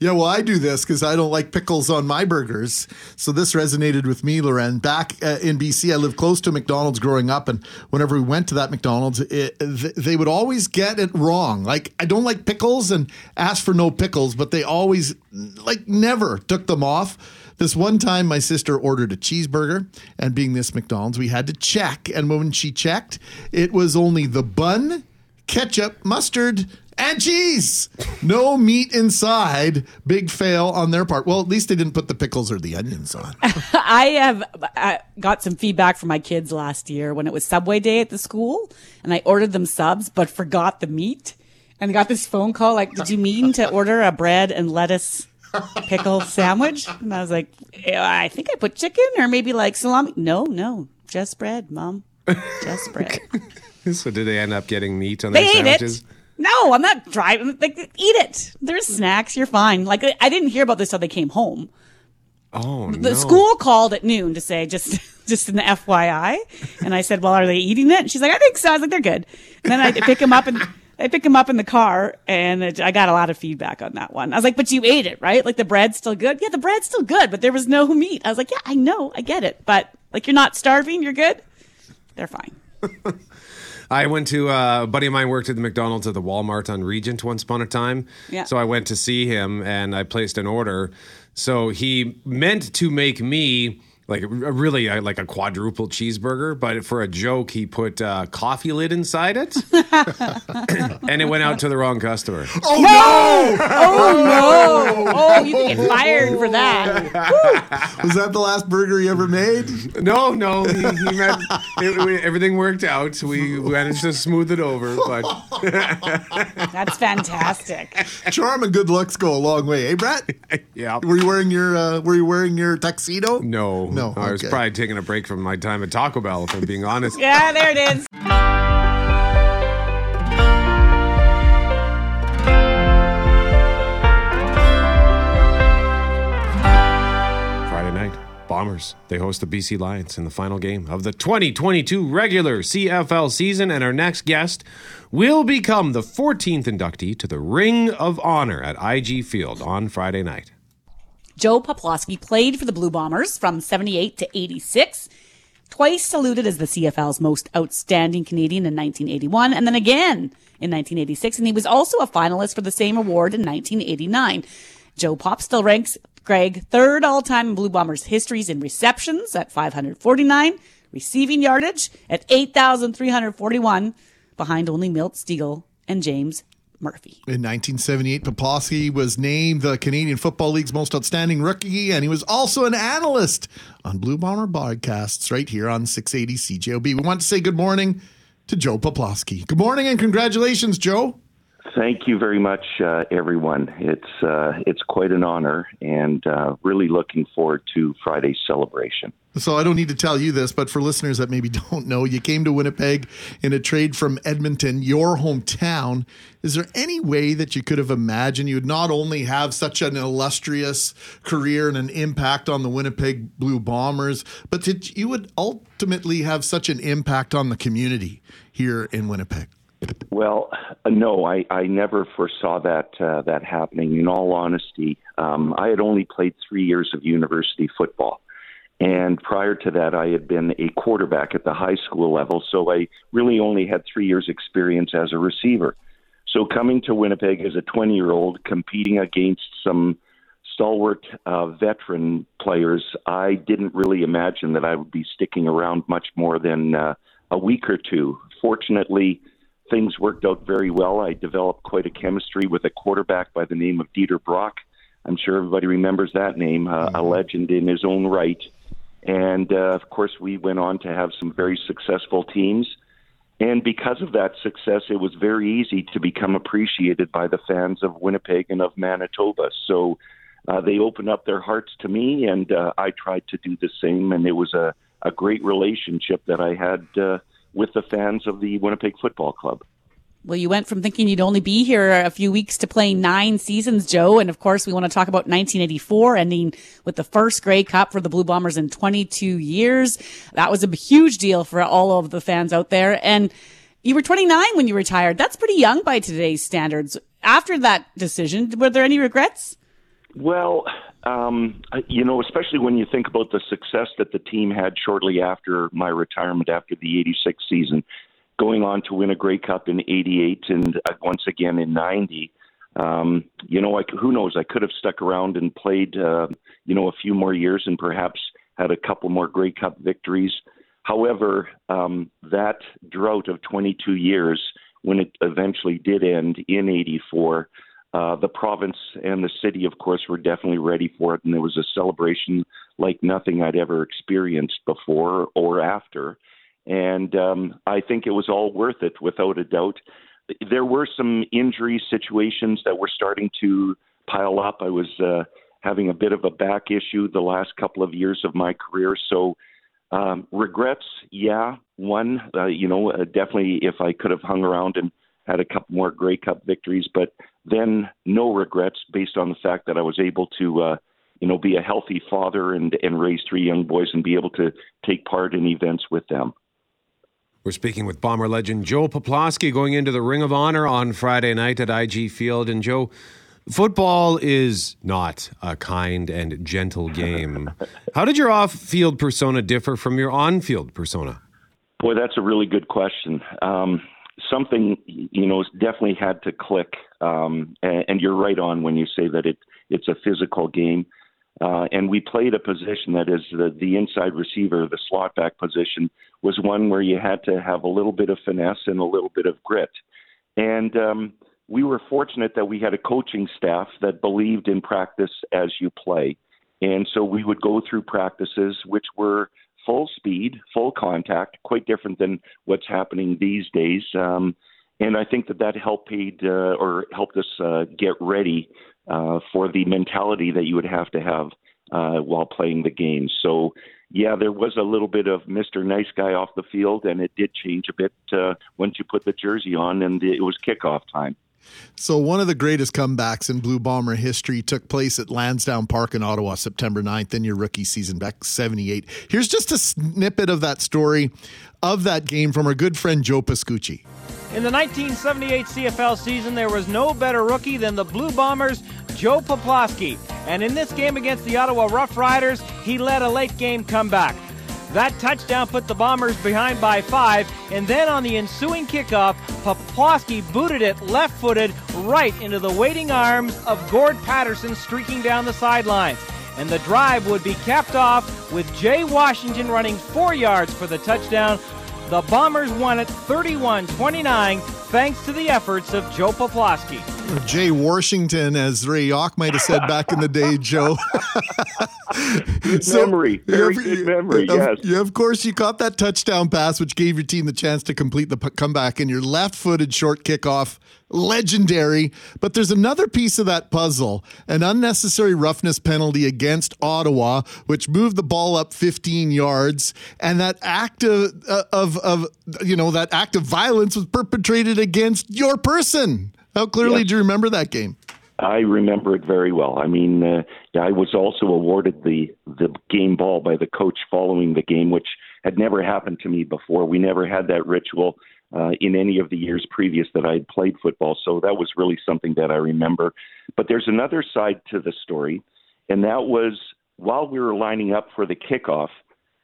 S3: Yeah, well, I do this because I don't like pickles on my burgers. So this resonated with me, Lauren. Back uh, in BC, I lived close to McDonald's growing up, and whenever we went to that McDonald's, it, they would always get it wrong. Like I don't like pickles and ask for no pickles, but they always like never took them off. This one time, my sister ordered a cheeseburger, and being this McDonald's, we had to check. And when she checked, it was only the bun ketchup, mustard, and cheese. No meat inside. Big fail on their part. Well, at least they didn't put the pickles or the onions on. [LAUGHS]
S2: I have uh, got some feedback from my kids last year when it was Subway Day at the school, and I ordered them subs but forgot the meat, and got this phone call like, "Did you mean to order a bread and lettuce?" Pickle sandwich, and I was like, I think I put chicken or maybe like salami. No, no, just bread, mom, just bread. [LAUGHS]
S1: So did they end up getting meat on
S2: They
S1: their
S2: ate
S1: sandwiches?
S2: it. No, I'm not driving. Like, eat it. There's snacks. You're fine. Like, I didn't hear about this till they came home.
S1: Oh
S2: The
S1: no.
S2: school called at noon to say just [LAUGHS] just an FYI, and I said, "Well, are they eating it?" And she's like, "I think so." I was like, "They're good." And then I [LAUGHS] pick them up and I pick them up in the car, and it, I got a lot of feedback on that one. I was like, "But you ate it, right? Like the bread's still good." Yeah, the bread's still good, but there was no meat. I was like, "Yeah, I know, I get it, but like you're not starving, you're good. They're fine." [LAUGHS]
S1: I went to uh, a buddy of mine worked at the McDonald's at the Walmart on Regent once upon a time.
S2: Yeah.
S1: So I went to see him and I placed an order. So he meant to make me like really uh, like a quadruple cheeseburger, but for a joke he put uh, coffee lid inside it, [LAUGHS] and it went out to the wrong customer.
S3: Oh no!
S2: Oh no! [LAUGHS] Oh, you can get fired for that. [LAUGHS]
S3: Was that the last burger you ever made?
S1: No, no, he, he meant it, we- everything worked out. We managed to smooth it over, but
S2: That's fantastic.
S3: Charm and good looks go a long way, eh, Brett?
S1: yeah.
S3: Were you wearing your uh, Were you wearing your tuxedo?
S1: No,
S3: No,
S1: I was
S3: okay.
S1: probably taking a break from my time at Taco Bell, if I'm being honest. [LAUGHS]
S2: Yeah, there it is.
S1: Friday night, Bombers. They host the BC Lions in the final game of the 2022 regular CFL season, and our next guest will become the 14th inductee to the Ring of Honor at IG Field on Friday night.
S2: Joe Poplawski played for the Blue Bombers from 78 to 86. Twice saluted as the CFL's most outstanding Canadian in 1981 and then again in 1986. And he was also a finalist for the same award in 1989. Joe Pop still ranks Greg third all time in Blue Bombers histories in receptions at 549, receiving yardage at 8,341, behind only Milt Stegall and James Murphy.
S3: In 1978, Poplawski was named the Canadian Football League's most outstanding rookie, and he was also an analyst on Blue Bomber broadcasts right here on 680 CJOB. We want to say good morning to Joe Poplawski. Good morning and congratulations, Joe.
S8: Thank you very much, uh, everyone. It's uh, it's quite an honor, and uh, really looking forward to Friday's celebration.
S3: So I don't need to tell you this, but for listeners that maybe [LAUGHS] don't know, you came to Winnipeg in a trade from Edmonton, your hometown. Is there any way that you could have imagined you would not only have such an illustrious career and an impact on the Winnipeg Blue Bombers, but that you would ultimately have such an impact on the community here in Winnipeg?
S8: Well, uh, no, I, I never foresaw that uh, that happening. In all honesty, um, I had only played three years of university football, and prior to that, I had been a quarterback at the high school level. So I really only had three years' experience as a receiver. So coming to Winnipeg as a 20 year old, competing against some stalwart uh, veteran players, I didn't really imagine that I would be sticking around much more than uh, a week or two. Fortunately, things worked out very well. I developed quite a chemistry with a quarterback by the name of Dieter Brock. I'm sure everybody remembers that name, uh, a legend in his own right. And uh, of course, we went on to have some very successful teams. And because of that success, it was very easy to become appreciated by the fans of Winnipeg and of Manitoba. So uh, they opened up their hearts to me, and uh, I tried to do the same. And it was a, a great relationship that I had uh, with the fans of the Winnipeg Football Club.
S2: Well, you went from thinking you'd only be here a few weeks to playing nine seasons, Joe. And of course, we want to talk about 1984 ending with the first Grey Cup for the Blue Bombers in 22 years. That was a huge deal for all of the fans out there. And you were 29 when you retired. That's pretty young by today's standards. After that decision, were there any regrets?
S8: Well, um, you know, especially when you think about the success that the team had shortly after my retirement after the 86 season, going on to win a Grey Cup in 88 and uh, once again in 90. Um, you know, I, who knows? I could have stuck around and played, uh, you know, a few more years and perhaps had a couple more Grey Cup victories. However, um, that drought of 22 years when it eventually did end in '84, uh, the province and the city, of course, were definitely ready for it, and there was a celebration like nothing I'd ever experienced before or after. And um, I think it was all worth it, without a doubt. There were some injury situations that were starting to pile up. I was uh, having a bit of a back issue the last couple of years of my career, so um, regrets, yeah. One, uh, you know, uh, definitely if I could have hung around and had a couple more Grey Cup victories, but then no regrets based on the fact that I was able to, uh, you know, be a healthy father and and raise three young boys and be able to take part in events with them.
S1: We're speaking with Bomber legend Joe Poplawski going into the Ring of Honor on Friday night at IG Field. And Joe, football is not a kind and gentle game. [LAUGHS] How did your off field persona differ from your on field persona?
S8: Boy, that's a really good question. Um, something you know definitely had to click, um, and, and, you're right on when you say that it it's a physical game. Uh, and we played a position that is the, the inside receiver, the slot back position, was one where you had to have a little bit of finesse and a little bit of grit. And um, we were fortunate that we had a coaching staff that believed in practice as you play. And so we would go through practices which were full speed, full contact, quite different than what's happening these days. Um, and I think that that helped paid uh, or helped us uh, get ready uh, for the mentality that you would have to have uh, while playing the game. So, yeah, there was a little bit of Mr. Nice Guy off the field, and it did change a bit uh, once you put the jersey on and it was kickoff time.
S3: So, one of the greatest comebacks in Blue Bomber history took place at Lansdowne Park in Ottawa, September 9th, in your rookie season back 78. Here's just a snippet of that story of that game from our good friend Joe Pascucci.
S9: In the 1978 CFL season, there was no better rookie than the Blue Bombers' Joe Poplawski. And in this game against the Ottawa Rough Riders, he led a late game comeback. That touchdown put the Bombers behind by five, and then on the ensuing kickoff, Poplawski booted it left footed right into the waiting arms of Gord Patterson streaking down the sidelines. And the drive would be capped off with Jay Washington running four yards for the touchdown. The Bombers won it 31 29 thanks to the efforts of Joe Poplawski.
S3: Jay Washington, as Ray Jauch might have said back in the day, [LAUGHS] Joe.
S8: good so, memory. Very have, good memory, yes.
S3: You, of course, you caught that touchdown pass, which gave your team the chance to complete the p- comeback, and your left footed short kickoff legendary. But there's another piece of that puzzle an unnecessary roughness penalty against Ottawa, which moved the ball up 15 yards. And that act of, uh, of, of you know, that act of violence was perpetrated against your person. How clearly yes. do you remember that game?
S8: I remember it very well. I mean, uh, I was also awarded the the game ball by the coach following the game, which had never happened to me before. We never had that ritual uh, in any of the years previous that I had played football. So that was really something that I remember. But there's another side to the story, and that was while we were lining up for the kickoff,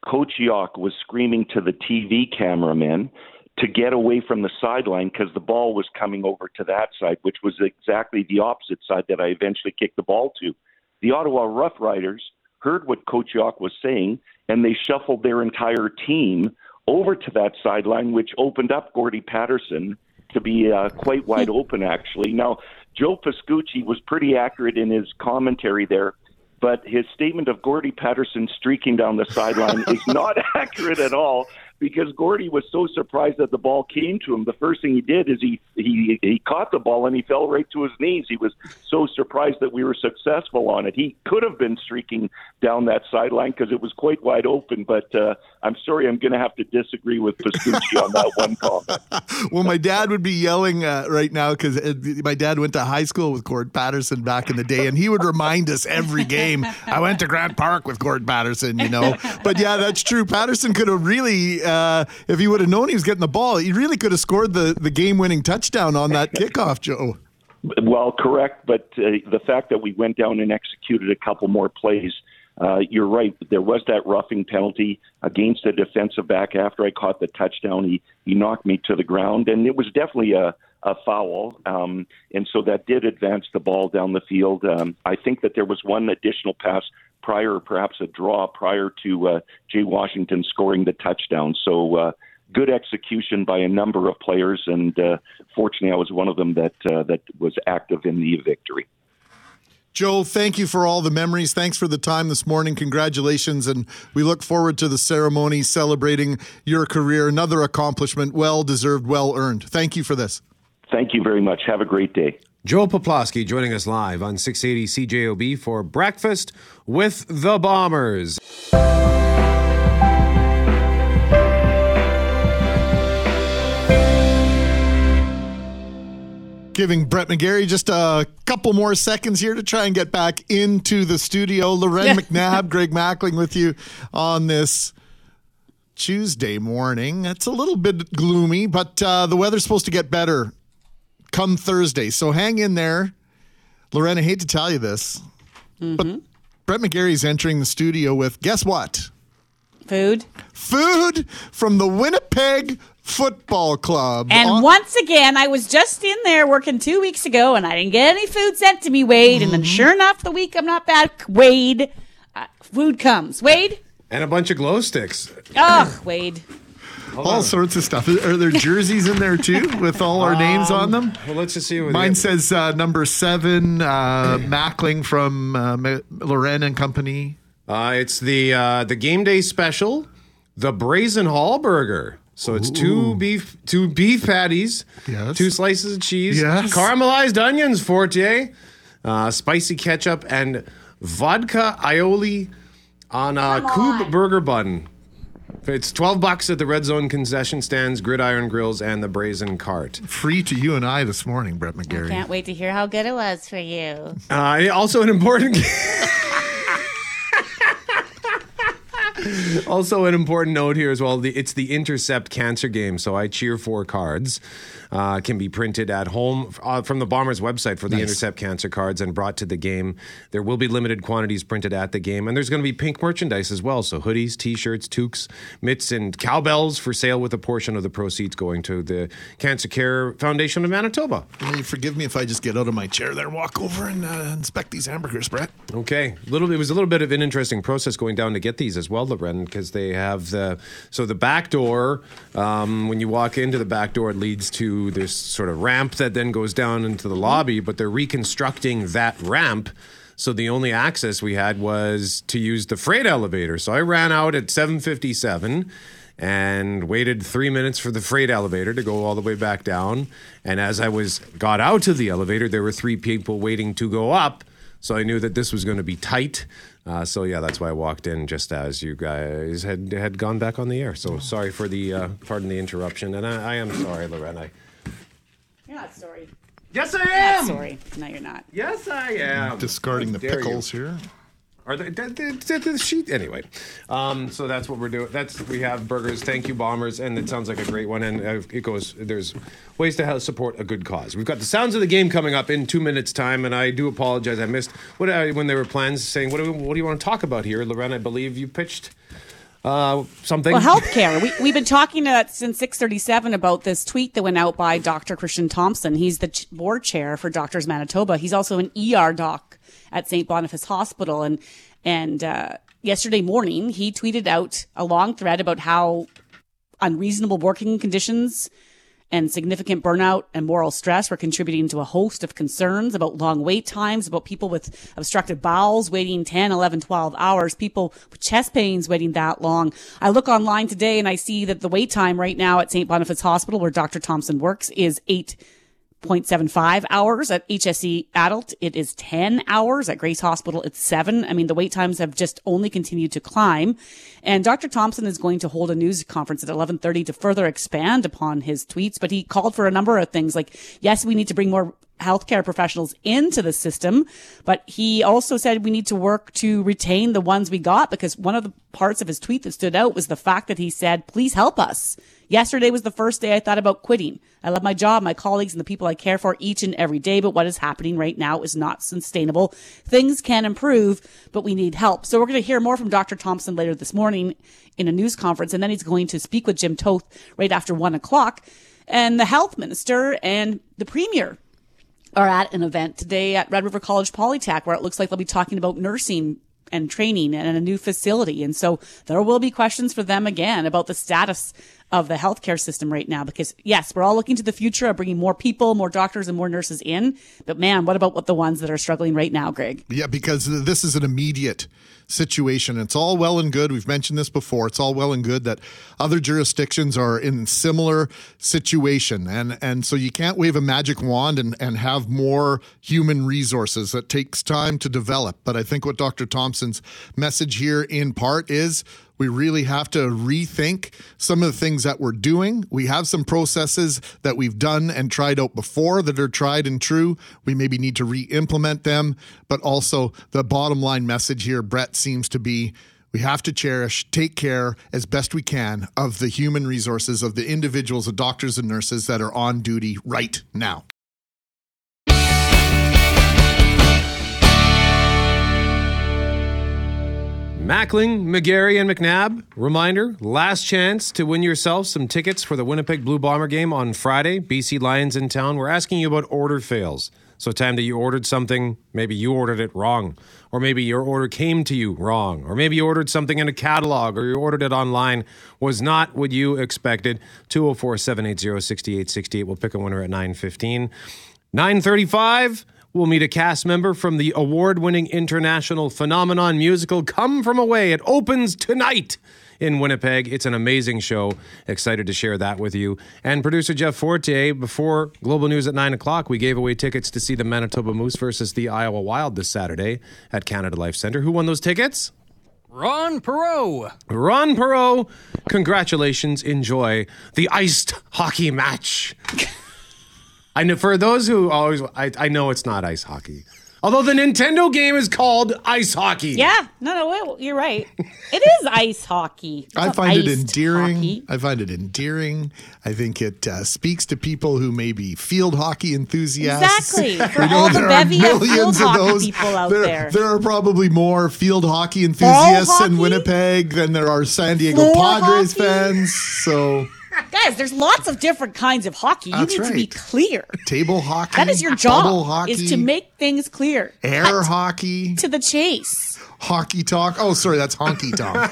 S8: Coach Jauch was screaming to the TV cameramen to get away from the sideline because the ball was coming over to that side, which was exactly the opposite side that I eventually kicked the ball to. The Ottawa Rough Riders heard what Coach Jauch was saying, and they shuffled their entire team over to that sideline, which opened up Gordy Patterson to be uh, quite wide open, actually. Now, Joe Pascucci was pretty accurate in his commentary there, but his statement of Gordy Patterson streaking down the sideline is [LAUGHS] not accurate at all because Gordy was so surprised that the ball came to him. The first thing he did is he he he caught the ball and he fell right to his knees. He was so surprised that we were successful on it. He could have been streaking down that sideline because it was quite wide open. But uh, I'm sorry, I'm going to have to disagree with Pascucci on that one comment. [LAUGHS]
S3: well, my dad would be yelling uh, right now because uh, my dad went to high school with Gord Patterson back in the day, and he would remind us every game. I went to Grant Park with Gord Patterson, you know. But yeah, that's true. Patterson could have really uh, if he would have known he was getting the ball, he really could have scored the, the game winning touchdown on that kickoff, Joe.
S8: Well, correct. But uh, the fact that we went down and executed a couple more plays, uh, you're right. There was that roughing penalty against the defensive back after I caught the touchdown. He, he knocked me to the ground, and it was definitely a, a foul. Um, and so that did advance the ball down the field. Um, I think that there was one additional pass prior, perhaps a draw prior to uh, Jay Washington scoring the touchdown. So uh, good execution by a number of players, and uh, fortunately, I was one of them that uh, that was active in the victory.
S3: Joe, thank you for all the memories. Thanks for the time this morning. Congratulations. And we look forward to the ceremony celebrating your career. Another accomplishment, well deserved, well earned. Thank you for this.
S8: Thank you very much. Have a great day.
S1: Joel Poplawski joining us live on 680 CJOB for Breakfast with the Bombers.
S3: Giving Brett Megarry just a couple more seconds here to try and get back into the studio. Lauren McNabb, [LAUGHS] Greg Mackling with you on this Tuesday morning. It's a little bit gloomy, but uh, the weather's supposed to get better come Thursday. So hang in there. Lauren, I hate to tell you this, but Brett Megarry's entering the studio with guess what?
S2: Food.
S3: Food from the Winnipeg Football Club.
S2: And
S3: On-
S2: once again, I was just in there working two weeks ago, and I didn't get any food sent to me, Wade. And then,
S3: Mm-hmm.
S2: sure enough, the week I'm not bad, Wade, uh, food comes. Wade,
S1: And a bunch of glow sticks.
S2: ugh, Wade.
S3: All sorts of stuff. Are there jerseys in there too with all our names on them?
S1: Well, let's just see what
S3: Mine says uh, number seven, uh, Mackling from uh, Ma- Lauren and Company.
S1: Uh, it's the uh, the game day special, the Brazen Hall Burger. So it's two beef two beef patties,
S3: Yes.
S1: two slices of cheese,
S3: Yes.
S1: caramelized onions, forte, uh, spicy ketchup, and vodka aioli on a cube burger bun. It's twelve bucks at the Red Zone concession stands, Gridiron Grills, and the Brazen Cart.
S3: Free to you and I this morning, Brett Megarry.
S2: I Can't wait to hear how good it was for you.
S1: Uh, also, an important. [LAUGHS] also, an important note here as well. The, it's the Intercept Cancer Game, so I cheer for cards. Uh, can be printed at home uh, from the Bombers website for the Intercept Cancer cards and brought to the game. There will be limited quantities printed at the game, and there's going to be pink merchandise as well. So hoodies, T-shirts, toques, mitts, and cowbells for sale, with a portion of the proceeds going to the Cancer Care Foundation of Manitoba.
S3: Will you forgive me if I just get out of my chair there, walk over and uh, inspect these hamburgers, Brett?
S1: Okay, little it was a little bit of an interesting process going down to get these as well, Because they have the so the back door. Um, when you walk into the back door, it leads to this sort of ramp that then goes down into the lobby. But they're reconstructing that ramp. So the only access we had was to use the freight elevator. So I ran out at 757 and waited three minutes for the freight elevator to go all the way back down. And as I was got out of the elevator, there were three people waiting to go up. So I knew that this was going to be tight. Uh, so yeah, that's why I walked in just as you guys had had gone back on the air. So sorry for the uh, pardon the interruption, and I, I am sorry, Lauren. I,
S2: You're not sorry.
S1: yes, I am.
S2: Not
S1: am.
S2: sorry. No, you're not.
S1: Yes, I am.
S3: Discarding the
S1: How dare you.
S3: pickles here.
S1: Are the, the, sheet anyway? Um, so that's what we're doing. That's we have burgers. Thank you, bombers, and it sounds like a great one. And uh, it goes. There's ways to support a good cause. We've got the sounds of the game coming up in two minutes' time, and I do apologize. I missed what I, when there were plans saying what do we, what do you want to talk about here, Lauren? I believe you pitched uh, something.
S2: Well, healthcare. we, we've been talking uh, since 637 about this tweet that went out by Dr. Kristjan Thompson. He's the ch- board chair for Doctors Manitoba. He's also an ER doc at St. Boniface Hospital. And, and, uh, yesterday morning, he tweeted out a long thread about how unreasonable working conditions and significant burnout and moral stress were contributing to a host of concerns about long wait times, about people with obstructed bowels waiting 10, 11, 12 hours, people with chest pains waiting that long. I look online today and I see that the wait time right now at St. Boniface Hospital, where Dr. Thompson works, is eight 0.75 hours at HSC adult. It is 10 hours at Grace Hospital. It's seven. I mean, the wait times have just only continued to climb. And Dr. Thompson is going to hold a news conference at 1130 to further expand upon his tweets, but he called for a number of things like, yes, we need to bring more healthcare professionals into the system, but he also said we need to work to retain the ones we got because one of the parts of his tweet that stood out was the fact that he said, please help us. Yesterday was the first day I thought about quitting. I love my job, my colleagues, and the people I care for each and every day, but what is happening right now is not sustainable. Things can improve, but we need help. So we're going to hear more from Dr. Thompson later this morning in a news conference, and then he's going to speak with Jim Toth right after one o'clock. And the health minister and the premier are at an event today at Red River College Polytech where it looks like they'll be talking about nursing and training and a new facility. And so there will be questions for them again about the status of the healthcare system right now because yes, we're all looking to the future of bringing more people, more doctors and more nurses in. But man, what about what the ones that are struggling right now, Greg?
S3: Yeah, because this is an immediate situation. It's all well and good. We've mentioned this before. It's all well and good that other jurisdictions are in similar situation. And and so you can't wave a magic wand and, and have more human resources. That takes time to develop. But I think what Dr. Thompson's message here in part is we really have to rethink some of the things that we're doing. We have some processes that we've done and tried out before that are tried and true. We maybe need to re implement them. But also, the bottom line message here, Brett, seems to be we have to cherish, take care as best we can of the human resources of the individuals, the doctors and nurses that are on duty right now.
S1: Mackling, Megarry, and McNabb. Reminder last chance to win yourself some tickets for the Winnipeg Blue Bomber game on Friday. BC Lions in town. We're asking you about order fails. So, time that you ordered something, maybe you ordered it wrong, or maybe your order came to you wrong, or maybe you ordered something in a catalog or you ordered it online, was not what you expected. 204 780 6868. We'll pick a winner at 915. 935. We'll meet a cast member from the award winning international phenomenon musical Come From Away. It opens tonight in Winnipeg. It's an amazing show. Excited to share that with you. And producer Jeff Forte, before Global News at 9 o'clock, we gave away tickets to see the Manitoba Moose versus the Iowa Wild this Saturday at Canada Life Center. Who won those tickets?
S6: Ron Perot.
S1: Ron Perot. Congratulations. Enjoy the iced hockey match. [LAUGHS] I know for those who always, I, I know it's not ice hockey. Although the Nintendo game is called ice hockey.
S2: Yeah, no, no, wait, you're right. It is [LAUGHS] ice hockey. It's
S3: I find it endearing.
S2: hockey.
S3: I find it endearing. I think it uh, speaks to people who may be field hockey enthusiasts.
S2: Exactly. [LAUGHS] For
S3: We know
S2: all the
S3: there are
S2: bevy of field
S3: millions of
S2: hockey
S3: those.
S2: people out
S3: there,
S2: there.
S3: there are probably more field hockey enthusiasts in? Winnipeg than there are San Diego
S2: Floor
S3: Padres
S2: hockey?
S3: fans. So
S2: Guys, there's lots of different kinds of hockey. You
S3: That's
S2: need to be clear.
S3: table hockey.
S2: That is your
S3: bubble
S2: job.
S3: Hockey,
S2: Is to make things clear.
S3: air
S2: Cut
S3: hockey,
S2: to the chase.
S3: hockey talk. Oh, sorry, that's honky tonk.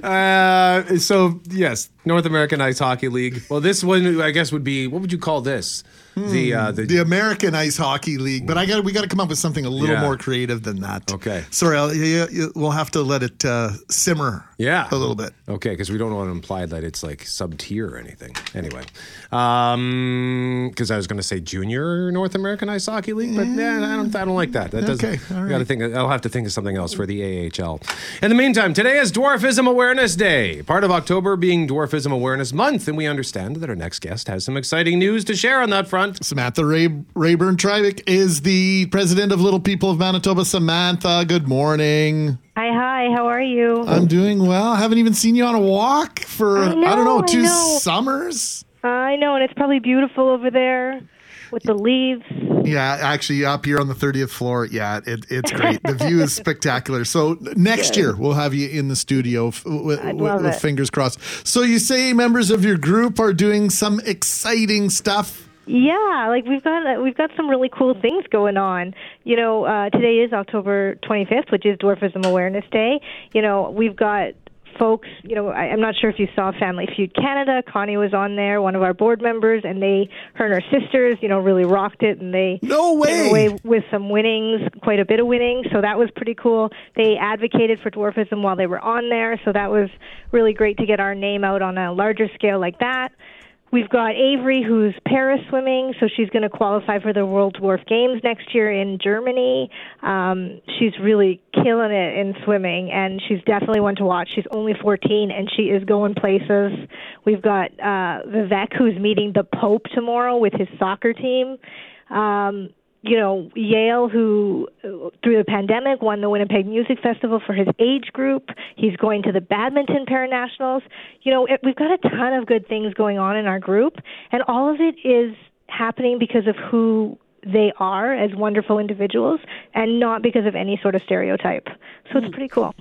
S3: [LAUGHS]
S1: Uh, so yes, North American Ice Hockey League. Well, this one I guess would be what would you call this? The uh, the,
S3: the American Ice Hockey League, but I got we got to come up with something a little
S1: Yeah.
S3: more creative than that.
S1: Okay.
S3: sorry, I'll, you, you, we'll have to let it uh, simmer.
S1: Yeah.
S3: a little bit.
S1: Okay, because we don't want to imply that it's like sub tier or anything. Anyway, because I was going to say junior North American Ice Hockey League, but yeah, I don't, I don't like that. That doesn't.
S3: Okay, all
S1: got to think. I'll have to think of something else for the AHL. In the meantime, today is Dwarfism Awareness Day, part of October being Dwarfism Awareness Month, and we understand that our next guest has some exciting news to share on that front.
S3: Samantha Ray, Rayburn Trivick is the president of Little People of Manitoba. Samantha, good morning.
S10: Hi, hi. How are you?
S3: I'm doing well. I haven't even seen you on a walk for
S10: I
S3: I, don't know
S10: know, I
S3: two
S10: know.
S3: summers.
S10: I know, and it's probably beautiful over there with the leaves.
S3: Yeah, actually, up here on the 30th floor, yeah, it, it's great. The view is [LAUGHS] spectacular. So next year we'll have you in the studio f- with, with, with fingers crossed. So you say members of your group are doing some exciting stuff.
S10: Yeah, like we've got we've got some really cool things going on. You know, uh, today is October 25th, which is Dwarfism Awareness Day. You know, we've got folks. You know, I, I'm not sure if you saw Family Feud Canada. Connie was on there, one of our board members, and they, her and her sisters, you know, really rocked it, and they
S3: No way.
S10: away with some winnings, quite a bit of winnings. So that was pretty cool. They advocated for dwarfism while they were on there, so that was really great to get our name out on a larger scale like that. We've got Avery, who's para swimming, so she's going to qualify for the World Dwarf Games next year in Germany. Um, she's really killing it in swimming, and she's definitely one to watch. She's only 14, and she is going places. We've got uh, Vivek, who's meeting the Pope tomorrow with his soccer team. Um, you know, Yale, who through the pandemic won the Winnipeg Music Festival for his age group. He's going to the badminton paranationals. You know, it, we've got a ton of good things going on in our group, and all of it is happening because of who they are as wonderful individuals and not because of any sort of stereotype. So it's hmm. pretty cool.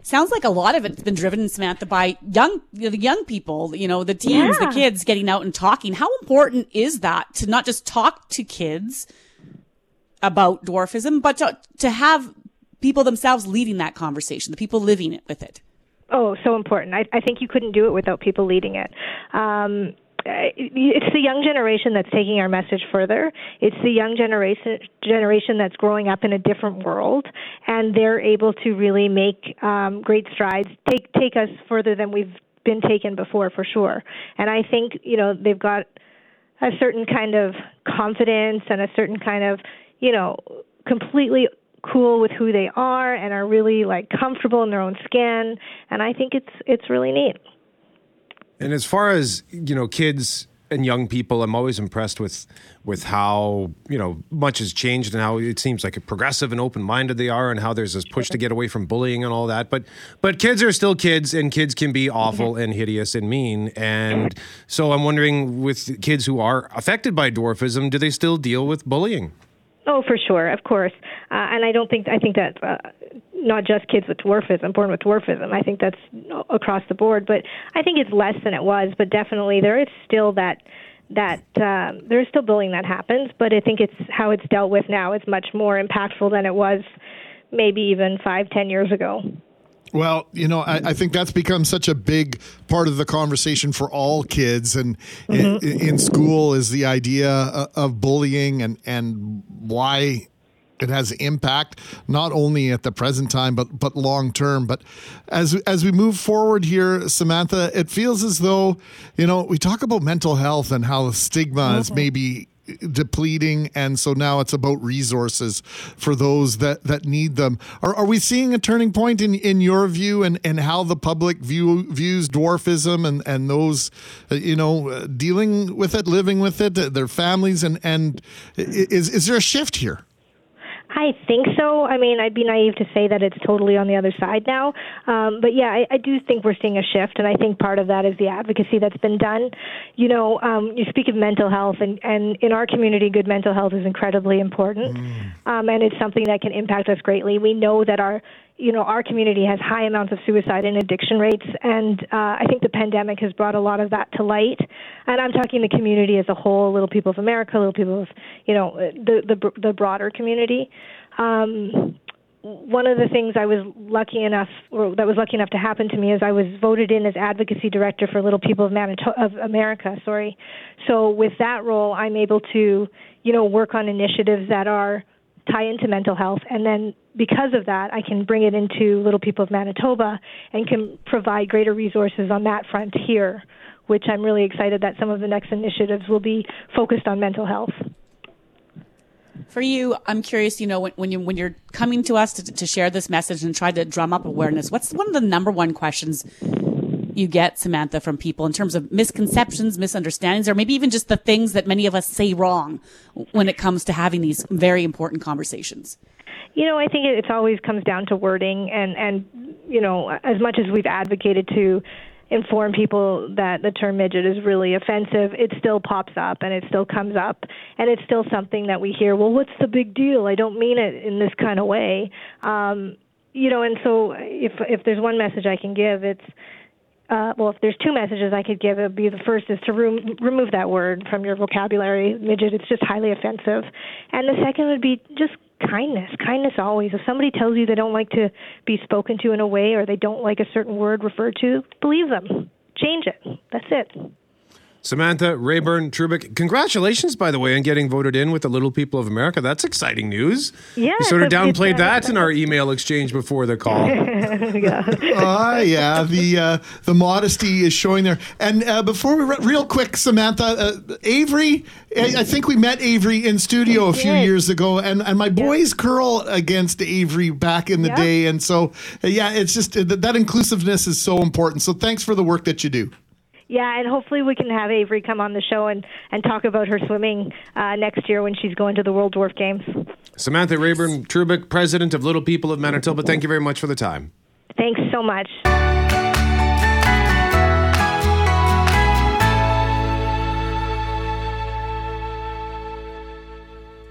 S2: Sounds like a lot of it's been driven, Samantha, by young the young people, you know, the teens,
S10: Yeah.
S2: the kids getting out and talking. How important is that to not just talk to kids about dwarfism, but to, to have people themselves leading that conversation, the people living it with it?
S10: Oh, so important. I, I think you couldn't do it without people leading it. Um, it's the young generation that's taking our message further. It's the young generation generation that's growing up in a different world, and they're able to really make um, great strides, take take us further than we've been taken before, for sure. And I think you know they've got a certain kind of confidence and a certain kind of you know completely cool with who they are and are really like comfortable in their own skin and I think it's it's really neat.
S1: And as far as you know, kids and young people, I'm always impressed with with how you know much has changed and how it seems like a progressive and open minded they are, and how there's this push to get away from bullying and all that. But but kids are still kids, and kids can be awful and hideous and mean. And so I'm wondering, with kids who are affected by dwarfism, do they still deal with bullying?
S10: Oh, for sure, of course. Uh, and I don't think I think that uh, not just kids with dwarfism, born with dwarfism. I think that's across the board, but I think it's less than it was. But definitely, there is still that that um, there is still bullying that happens. But I think it's how it's dealt with now is much more impactful than it was maybe even five, ten years ago.
S3: Well, you know, I, I, think that's become such a big part of the conversation for all kids, and mm-hmm. in, in, school is the idea of bullying and and why it has impact not only at the present time but but long term but as as we move forward here Samantha it feels as though you know we talk about mental health and how the stigma mm-hmm. is maybe depleting and so now it's about resources for those that that need them. Are, are we seeing a turning point in in your view and and how the public view views dwarfism and and those you know dealing with it living with it their families and and is is there a shift here
S10: I think so. I mean, I'd be naive to say that it's totally on the other side now. Um, but yeah, I, I do think we're seeing a shift, and I think part of that is the advocacy that's been done. You know, um, you speak of mental health, and, and in our community, good mental health is incredibly important, mm. um, and it's something that can impact us greatly. We know that our you know, our community has high amounts of suicide and addiction rates, and uh, I think the pandemic has brought a lot of that to light. And I'm talking the community as a whole, Little People of America, Little People of, you know, the the, the broader community. Um, one of the things I was lucky enough, or that was lucky enough to happen to me, is I was voted in as advocacy director for Little People of, Manito- of America. Sorry. So with that role, I'm able to, you know, work on initiatives that are tie into mental health. And then because of that, I can bring it into Little People of Manitoba and can provide greater resources on that front here, which I'm really excited that some of the next initiatives will be focused on mental health.
S2: For you, I'm curious. You know, when, when you when you're coming to us to, to share this message and try to drum up awareness, what's one of the number one questions you get, Samantha, from people in terms of misconceptions, misunderstandings, or maybe even just the things that many of us say wrong when it comes to having these very important conversations?
S10: You know, I think it always comes down to wording, and and you know, as much as we've advocated to inform people that the term midget is really offensive, it still pops up and it still comes up and it's still something that we hear, well, what's the big deal? I don't mean it in this kind of way. Um, you know, and so if if there's one message I can give, it's uh, well, if there's two messages I could give, it would be the first is to re- remove that word from your vocabulary, midget. It's just highly offensive. And the second would be just kindness. Kindness always. If somebody tells you they don't like to be spoken to in a way or they don't like a certain word referred to, believe them. Change it. That's it.
S1: Samantha Rayburn Trubick, congratulations, by the way, on getting voted in with the Little People of America. That's exciting news.
S10: Yeah.
S1: You sort of downplayed that in our email exchange before the call. [LAUGHS]
S3: yeah. Uh, yeah. The uh, the modesty is showing there. And uh, before we, re- real quick, Samantha, uh, Avery, I, I, think we met Avery in studio a few years ago, and, and my boys yep. curl against Avery back in the yep. day. And so, uh, yeah, it's just uh, that inclusiveness is so important. So thanks for the work that you do.
S10: Yeah, and hopefully we can have Avery come on the show and, and talk about her swimming uh, next year when she's going to the World Dwarf Games.
S1: Samantha Rayburn Trubick, president of Little People of Manitoba, thank you very much for the time.
S10: Thanks so much.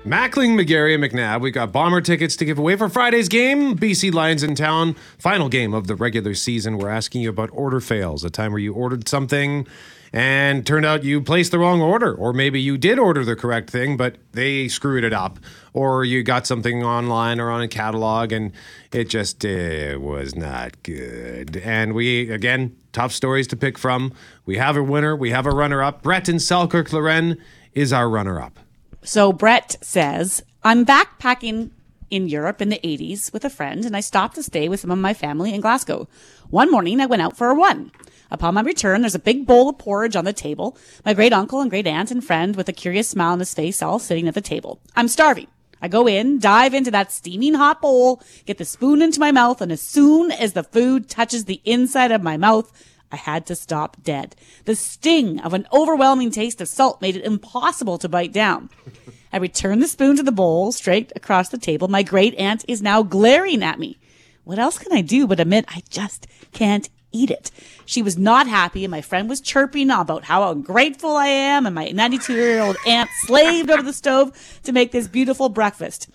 S1: Mackling, Megarry, and McNabb. We've got bomber tickets to give away for Friday's game. BC Lions in town. Final game of the regular season. We're asking you about order fails, a time where you ordered something and turned out you placed the wrong order, or maybe you did order the correct thing, but they screwed it up, or you got something online or on a catalog and it just uh, was not good. And we, again, tough stories to pick from. We have a winner, we have a runner up. Brett and Selkirk, Lauren is our runner up.
S2: So Brett says, I'm backpacking in Europe in the 80s with a friend, and I stopped to stay with some of my family in Glasgow. One morning, I went out for a run. Upon my return, there's a big bowl of porridge on the table. My great uncle and great aunt and friend with a curious smile on his face all sitting at the table. I'm starving. I go in, dive into that steaming hot bowl, get the spoon into my mouth, and as soon as the food touches the inside of my mouth, I had to stop dead. The sting of an overwhelming taste of salt made it impossible to bite down. I returned the spoon to the bowl straight across the table. My great aunt is now glaring at me. What else can I do but admit I just can't eat it? She was not happy, and my friend was chirping about how ungrateful I am, and my 92 year old aunt slaved over the stove to make this beautiful breakfast.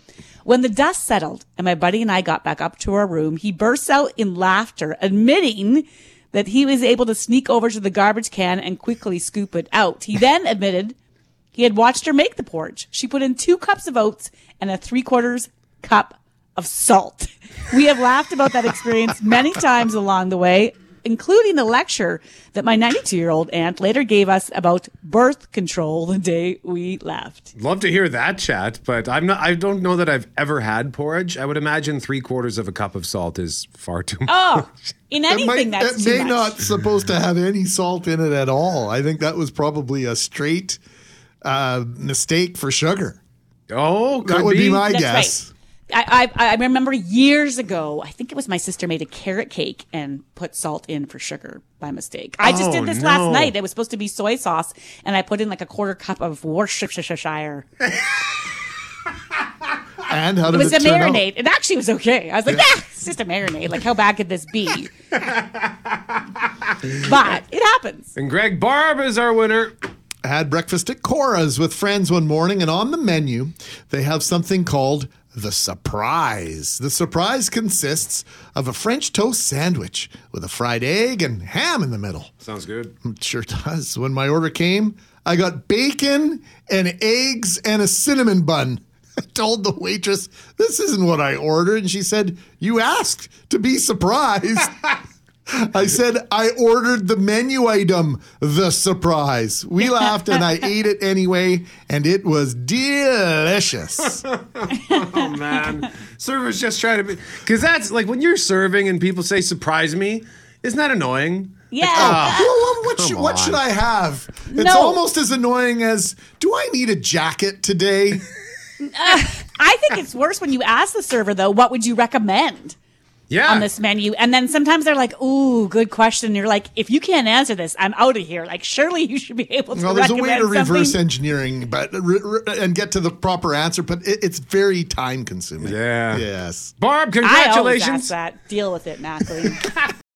S2: When the dust settled and my buddy and I got back up to our room, he bursts out in laughter, admitting that he was able to sneak over to the garbage can and quickly scoop it out. He then admitted he had watched her make the porridge. She put in two cups of oats and a three quarters cup of salt. We have laughed about that experience many times along the way, including the lecture that my 92 year old aunt later gave us about birth control the day we left.
S1: Love to hear that chat, but I'm not. I don't know that I've ever had porridge. I would imagine three quarters of a cup of salt is far too much.
S2: Oh, in
S3: It,
S2: anything
S3: might,
S2: that's
S3: it may
S2: much.
S3: not supposed to have any salt in it at all. I think that was probably a straight uh, mistake for sugar.
S1: Oh,
S3: that would be,
S1: be.
S3: my
S2: That's
S3: guess.
S2: right. I, I I remember years ago. I think it was my sister made a carrot cake and put salt in for sugar by mistake. I just
S1: Oh,
S2: did this
S1: no.
S2: last night. It was supposed to be soy sauce, and I put in like a quarter cup of Worcestershire. [LAUGHS]
S3: And how did
S2: It
S3: did
S2: was
S3: it, was
S2: a
S3: turn out?
S2: marinade. It actually was okay. I was like, yeah, ah, it's just a marinade. Like, how bad could this be? but it happens.
S1: And Greg Barb is our winner.
S3: I had breakfast at Cora's with friends one morning, and on the menu, they have something called the surprise. The surprise consists of a French toast sandwich with a fried egg and ham in the middle.
S1: Sounds good.
S3: It sure does. When my order came, I got bacon and eggs and a cinnamon bun. [LAUGHS] I told the waitress, This isn't what I ordered. And she said, You asked to be surprised. [LAUGHS] I said, I ordered the menu item, the surprise. We laughed and I ate it anyway, and it was delicious. [LAUGHS]
S1: Oh man, servers just trying to be because that's like when you're serving and people say "surprise me." Isn't that annoying?
S2: Yeah.
S3: Ah, [LAUGHS] well, what, should, what should. I have? It's
S2: No.
S3: almost as annoying as Do I need a jacket today? [LAUGHS]
S2: I think it's worse when you ask the server, though, what would you recommend?
S1: Yeah.
S2: on this menu. And then sometimes they're like, ooh, good question. You're like, if you can't answer this, I'm out of here. Like, surely you should be able to
S3: Well, there's a way to
S2: recommend
S3: reverse engineering, but re- re- and get to the proper answer. But it, it's very time consuming.
S1: Yeah.
S3: Yes.
S1: Barb,
S2: I always ask
S1: congratulations.
S2: that. Deal with it, Natalie. [LAUGHS]